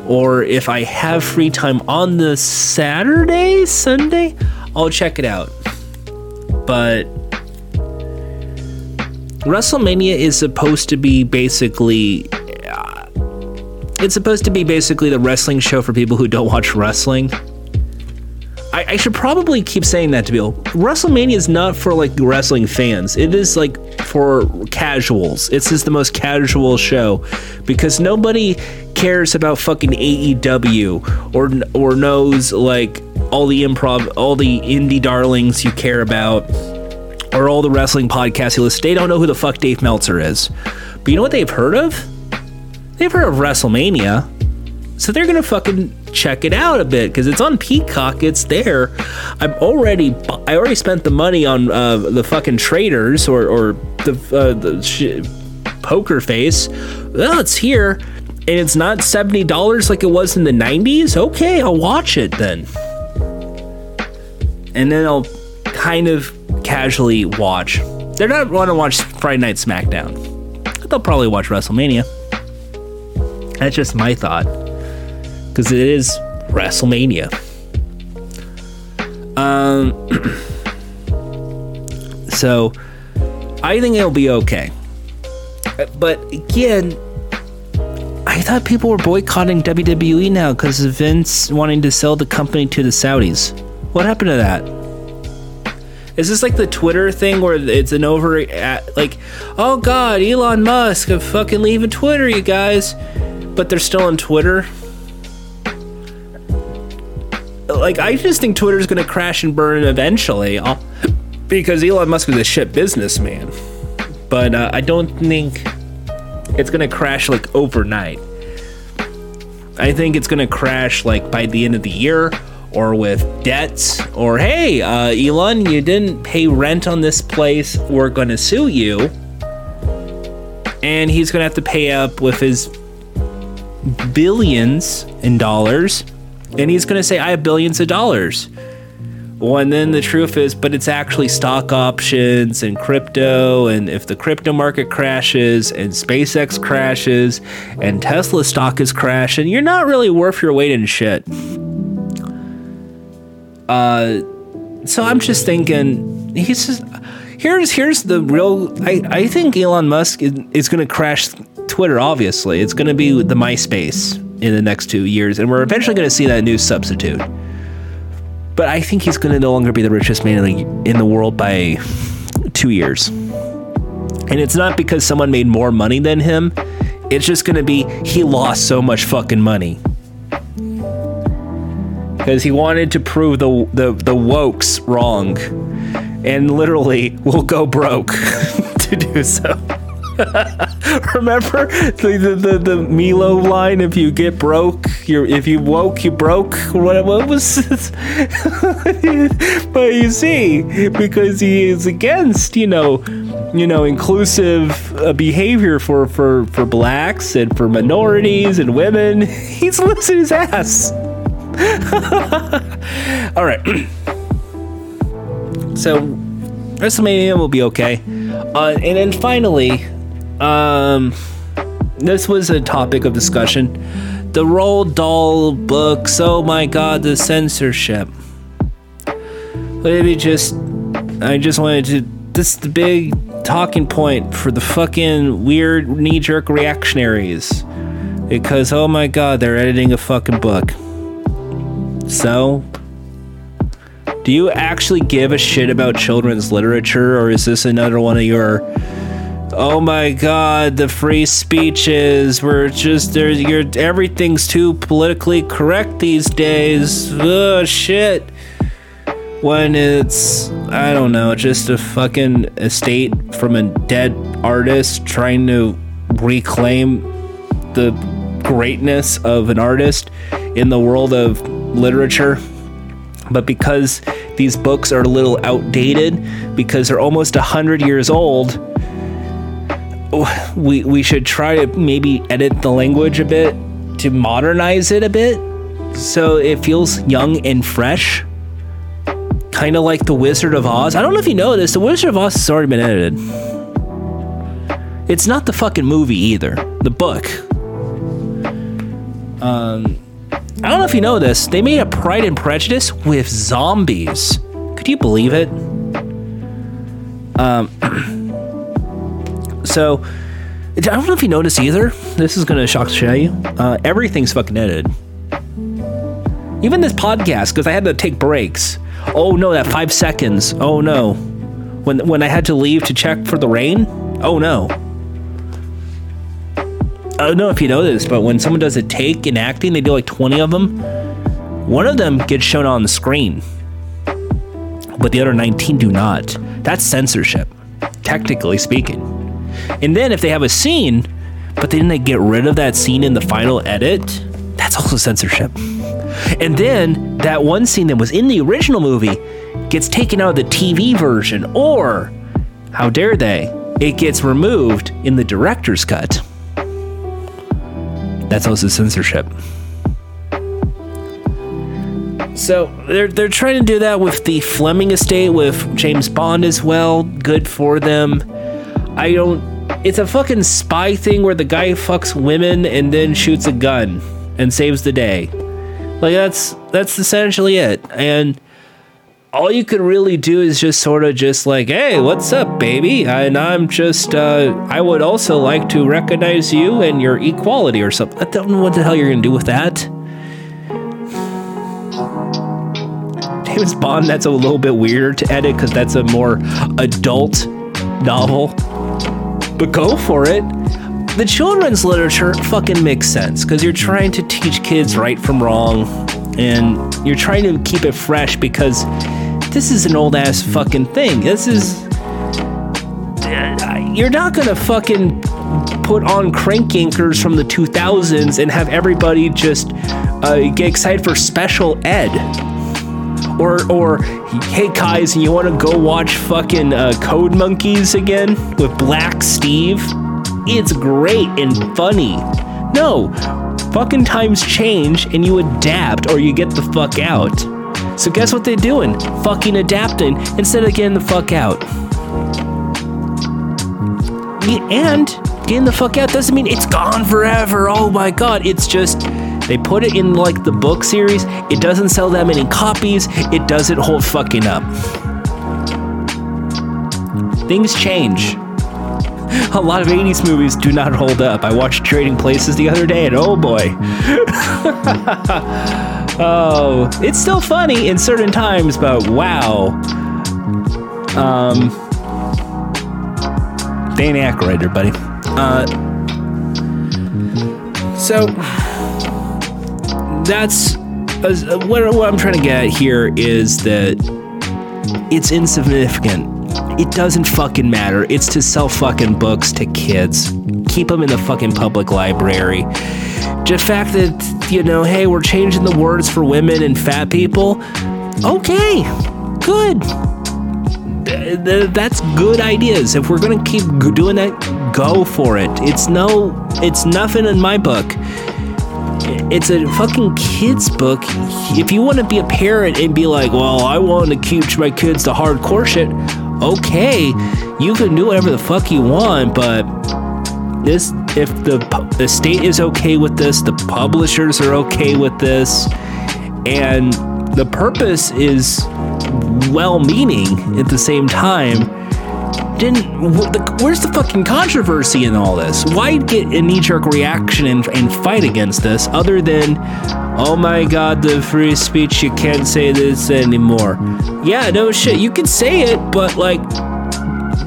or if I have free time on the Saturday, Sunday, I'll check it out. But WrestleMania is supposed to be basically. Uh, it's supposed to be basically the wrestling show for people who don't watch wrestling. I, I should probably keep saying that to people. WrestleMania is not for like wrestling fans. It is like for casuals. It's just the most casual show because nobody cares about fucking AEW or or knows like all the improv, all the indie darlings you care about, or all the wrestling podcasts you listen. They don't know who the fuck Dave Meltzer is. But you know what they've heard of? They've heard of WrestleMania. So they're gonna fucking check it out a bit because it's on Peacock. It's there. I'm already. I already spent the money on uh, the fucking Traitors or or the uh, the sh- poker face. Well, it's here, and it's not seventy dollars like it was in the '90s. Okay, I'll watch it then, and then I'll kind of casually watch. They're not going to watch Friday Night SmackDown. They'll probably watch WrestleMania. That's just my thought because it is WrestleMania. Um, so I think it'll be okay. But again, I thought people were boycotting WWE now because of Vince wanting to sell the company to the Saudis. What happened to that? Is this like the Twitter thing where it's an over at like, oh god, Elon Musk, I'm fucking leaving Twitter, you guys, but they're still on Twitter like I just think Twitter's gonna crash and burn eventually, uh, because Elon Musk is a shit businessman. But uh, I don't think it's gonna crash like overnight. I think it's gonna crash like by the end of the year, or with debts, or hey, uh, Elon, you didn't pay rent on this place, we're gonna sue you, and he's gonna have to pay up with his billions in dollars and he's going to say, I have billions of dollars. Well, and then the truth is, but it's actually stock options and crypto. And if the crypto market crashes and SpaceX crashes and Tesla stock is crashing, you're not really worth your weight in shit. Uh, so I'm just thinking, he's just, here's here's the real. I I think Elon Musk is, is going to crash Twitter. Obviously, it's going to be the MySpace in the next two years, and we're eventually going to see that new substitute. But I think he's going to no longer be the richest man in the, in the world by two years. And it's not because someone made more money than him. It's just going to be he lost so much fucking money. Because he wanted to prove the, the, the wokes wrong. And literally will go broke to do so. Remember the, the, the the Milo line? If you get broke, you're if you woke, you broke. What what was? but you see, because he is against you know, you know, inclusive uh, behavior for for for blacks and for minorities and women, he's losing his ass. All right. so WrestleMania will be okay. Uh, and then finally, um, this was a topic of discussion. The Roald Dahl books. Oh my God, the censorship. Maybe just, I just wanted to. This is the big talking point for the fucking weird knee jerk reactionaries. Because, oh my god, they're editing a fucking book. So, do you actually give a shit about children's literature, or is this another one of your Oh my god, the free speeches were just there's your everything's too politically correct these days. Oh shit. When it's I don't know, just a fucking estate from a dead artist trying to reclaim the greatness of an artist in the world of literature. But because these books are a little outdated, because they're almost a hundred years old, we we should try to maybe edit the language a bit to modernize it a bit so it feels young and fresh. Kind of like The Wizard of Oz. I don't know if you know this, The Wizard of Oz has already been edited. It's not the fucking movie either, the book. Um, I don't know if you know this. They made a Pride and Prejudice with zombies. Could you believe it? Um, So, I don't know if you noticed either. This is shock shit out of you. Uh, everything's fucking edited. Even this podcast, because I had to take breaks. Oh no, that five seconds. Oh no. When when I had to leave to check for the rain. Oh no. I don't know if you know this, but when someone does a take in acting, they do like 20 of them. One of them gets shown on the screen, but the other 19 do not. That's censorship, technically speaking. And then if they have a scene, but then they get rid of that scene in the final edit, that's also censorship. And then that one scene that was in the original movie gets taken out of the TV version, or how dare they? It gets removed in the director's cut. That's also censorship. So they're they're trying to do that with the Fleming estate with James Bond as well. Good for them. I don't. It's a fucking spy thing where the guy fucks women and then shoots a gun and saves the day. Like that's that's essentially it. And all you could really do is just sort of just like, hey, what's up, baby? And I'm just, uh, I would also like to recognize you and your equality or something. I don't know what the hell you're gonna do with that. James Bond, that's a little bit weirder to edit because that's a more adult novel. But go for it. The children's literature fucking makes sense because you're trying to teach kids right from wrong and you're trying to keep it fresh because this is an old ass fucking thing. This is. You're not gonna fucking put on crank yankers from the 2000s and have everybody just uh, get excited for special ed or or hey guys, you want to go watch fucking uh, Code Monkeys again with Black Steve? It's great and funny. No, fucking times change and you adapt or you get the fuck out. So guess what they're doing? Fucking adapting instead of getting the fuck out. And getting the fuck out doesn't mean it's gone forever. Oh my god, it's just they put it in like the book series. It doesn't sell that many copies. It doesn't hold fucking up. Things change. A lot of 80s movies do not hold up. I watched Trading Places the other day and oh boy. oh, it's still funny in certain times, but wow. Um, Dan Aykroyd, buddy. Uh, so that's uh, what, what I'm trying to get at here is that it's insignificant. It doesn't fucking matter. It's to sell fucking books to kids. Keep them in the fucking public library. The fact that, you know, hey, we're changing the words for women and fat people. Okay, good. That's good ideas. If we're gonna keep doing that, go for it. It's no, it's nothing in my book it's a fucking kid's book. If you want to be a parent and be like, well, I want to teach my kids the hardcore shit, okay, you can do whatever the fuck you want, but this, if the, the state is okay with this, the publishers are okay with this, and the purpose is well meaning at the same time didn't. Where's the fucking controversy in all this? Why get a knee jerk reaction and, and fight against this other than, oh my god, the free speech, you can't say this anymore? Yeah, no shit, you can say it, but like,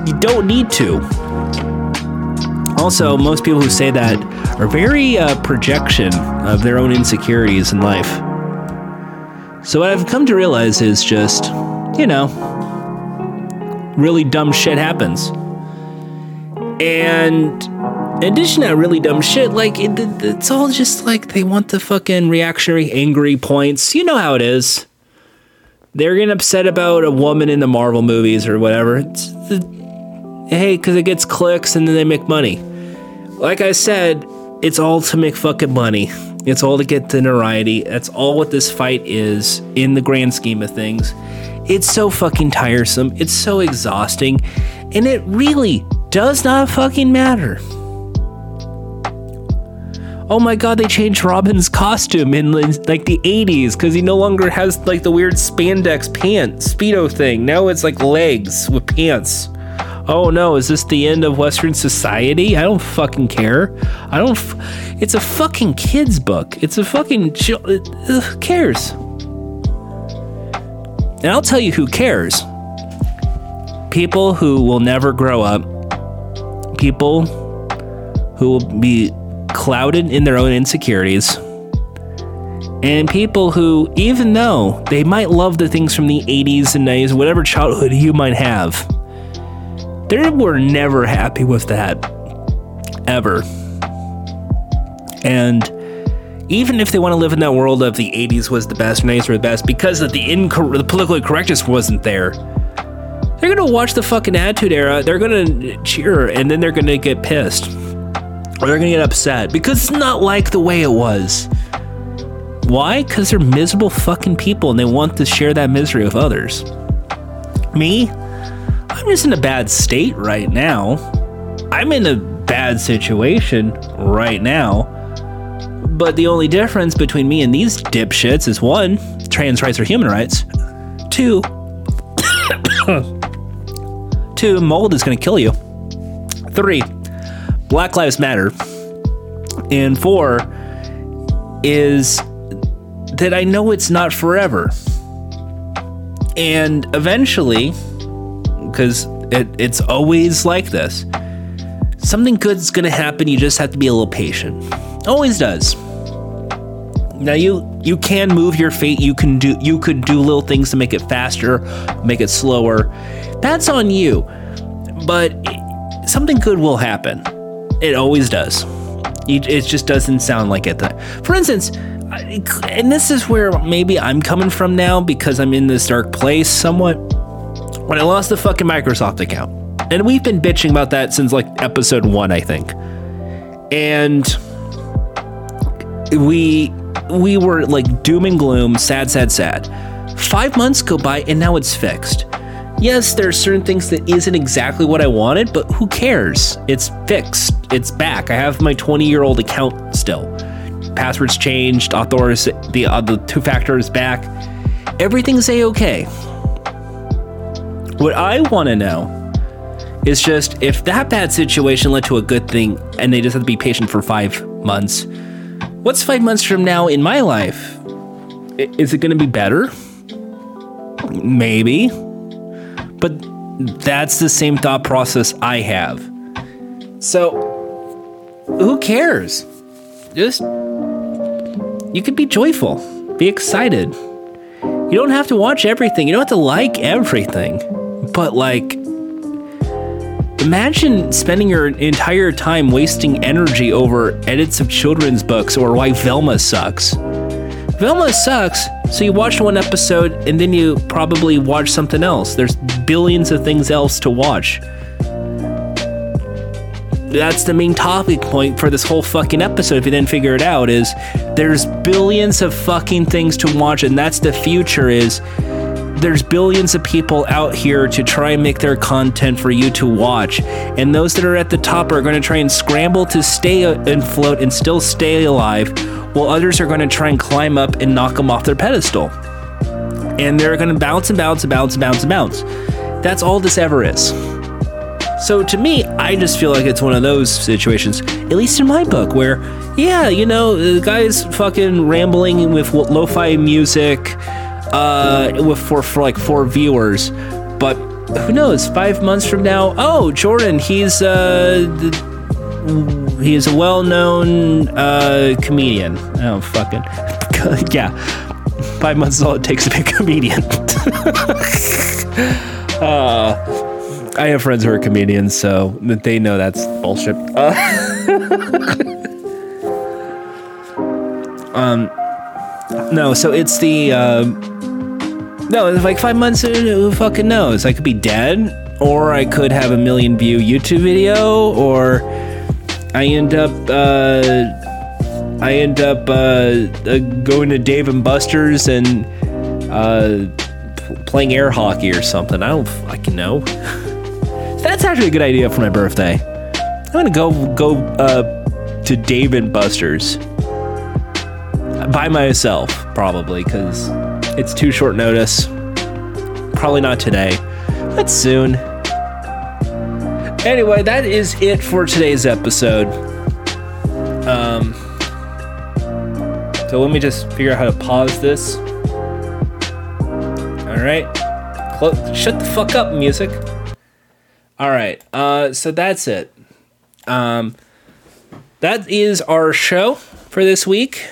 you don't need to. Also, most people who say that are very uh, projection of their own insecurities in life. So, what I've come to realize is just, you know, really dumb shit happens. And in addition to really dumb shit, like it, it's all just like they want the fucking reactionary angry points. You know how it is. They're getting upset about a woman in the Marvel movies or whatever. It's the, hey, because it gets clicks and then they make money. Like I said, it's all to make fucking money. It's all to get the notoriety. That's all what this fight is in the grand scheme of things. It's so fucking tiresome. It's so exhausting. And it really does not fucking matter. Oh my god, they changed Robin's costume in like the 80s because he no longer has like the weird spandex pants, Speedo thing. Now it's like legs with pants. Oh no, is this the end of Western society? I don't fucking care. I don't. F- it's a fucking kid's book. It's a fucking. Uh, who cares? And I'll tell you who cares. People who will never grow up, people who will be clouded in their own insecurities, and people who, even though they might love the things from the 80s and 90s, whatever childhood you might have, they were never happy with that. Ever. And even if they want to live in that world of the 80s was the best, 90s were the best, because of the, incor- the political correctness wasn't there, they're going to watch the fucking Attitude Era, they're going to cheer, and then they're going to get pissed. Or they're going to get upset because it's not like the way it was. Why? Because they're miserable fucking people and they want to share that misery with others. Me? I'm just in a bad state right now. I'm in a bad situation right now. But the only difference between me and these dipshits is one, trans rights are human rights. Two, two, mold is going to kill you. Three, Black Lives Matter. And four is that I know it's not forever. And eventually, because it, it's always like this, something good's gonna happen. You just have to be a little patient. Always does. Now you you can move your fate. You can do you could do little things to make it faster, make it slower. That's on you. But it, something good will happen. It always does. It, it just doesn't sound like it. For instance, and this is where maybe I'm coming from now because I'm in this dark place somewhat. When I lost the fucking Microsoft account, and we've been bitching about that since like episode one, I think. And we we were like doom and gloom, sad, sad, sad. Five months go by and now it's fixed. Yes, there are certain things that isn't exactly what I wanted, but who cares? It's fixed. It's back. I have my 20 year old account still passwords changed, authors the uh, the two factors back. Everything's a okay. What I want to know is just if that bad situation led to a good thing, and they just have to be patient for five months. What's five months from now in my life? Is it going to be better? Maybe, but that's the same thought process I have. So, who cares? Just you can be joyful, be excited. You don't have to watch everything, you don't have to like everything. But, like, imagine spending your entire time wasting energy over edits of children's books or why Velma sucks. Velma sucks, so you watch one episode and then you probably watch something else. There's billions of things else to watch that's the main topic point for this whole fucking episode if you didn't figure it out is there's billions of fucking things to watch and that's the future is there's billions of people out here to try and make their content for you to watch. And those that are at the top are going to try and scramble to stay and float and still stay alive while others are going to try and climb up and knock them off their pedestal. And they're going to bounce and bounce and bounce and bounce and bounce. That's all this ever is. So to me, I just feel like it's one of those situations, at least in my book, where, yeah, you know, the guy's fucking rambling with lo-fi music, uh, for, for like four viewers, but who knows? Five months from now, oh, Jordan, he's uh, the, he is a well-known uh, comedian. Oh, fucking yeah. Five months is all it takes to be a comedian. uh, I have friends who are comedians, so they know that's bullshit. Uh, um, no, so it's the uh, no, it's like five months. Who fucking knows? I could be dead, or I could have a million view YouTube video, or I end up. Uh, I end up uh, uh, going to Dave and Buster's and uh, playing air hockey or something. I don't fucking know. That's actually a good idea for my birthday. I'm gonna go go uh, to Dave and Buster's by myself, probably, because it's too short notice. Probably not today, but soon. Anyway, that is it for today's episode. Um, so let me just figure out how to pause this. All right? Clo- shut the fuck up, music. All right. Uh, so that's it. Um, that is our show for this week.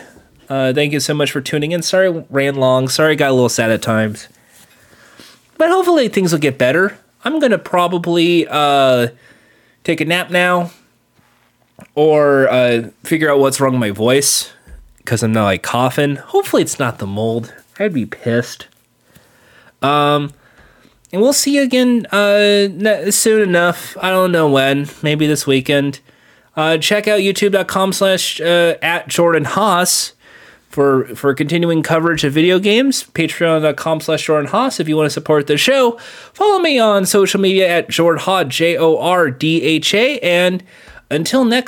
Uh, thank you so much for tuning in. Sorry, ran long. Sorry, I got a little sad at times. But hopefully things will get better. I'm gonna probably uh, take a nap now, or uh, figure out what's wrong with my voice because I'm now like coughing. Hopefully it's not the mold. I'd be pissed. Um, and we'll see you again uh, soon enough. I don't know when. Maybe this weekend. Uh, check out youtube.com slash uh, at Jordan Haas for for continuing coverage of video games. Patreon.com slash Jordan Haas if you want to support the show. Follow me on social media at Jordha, J O R D H A. And until next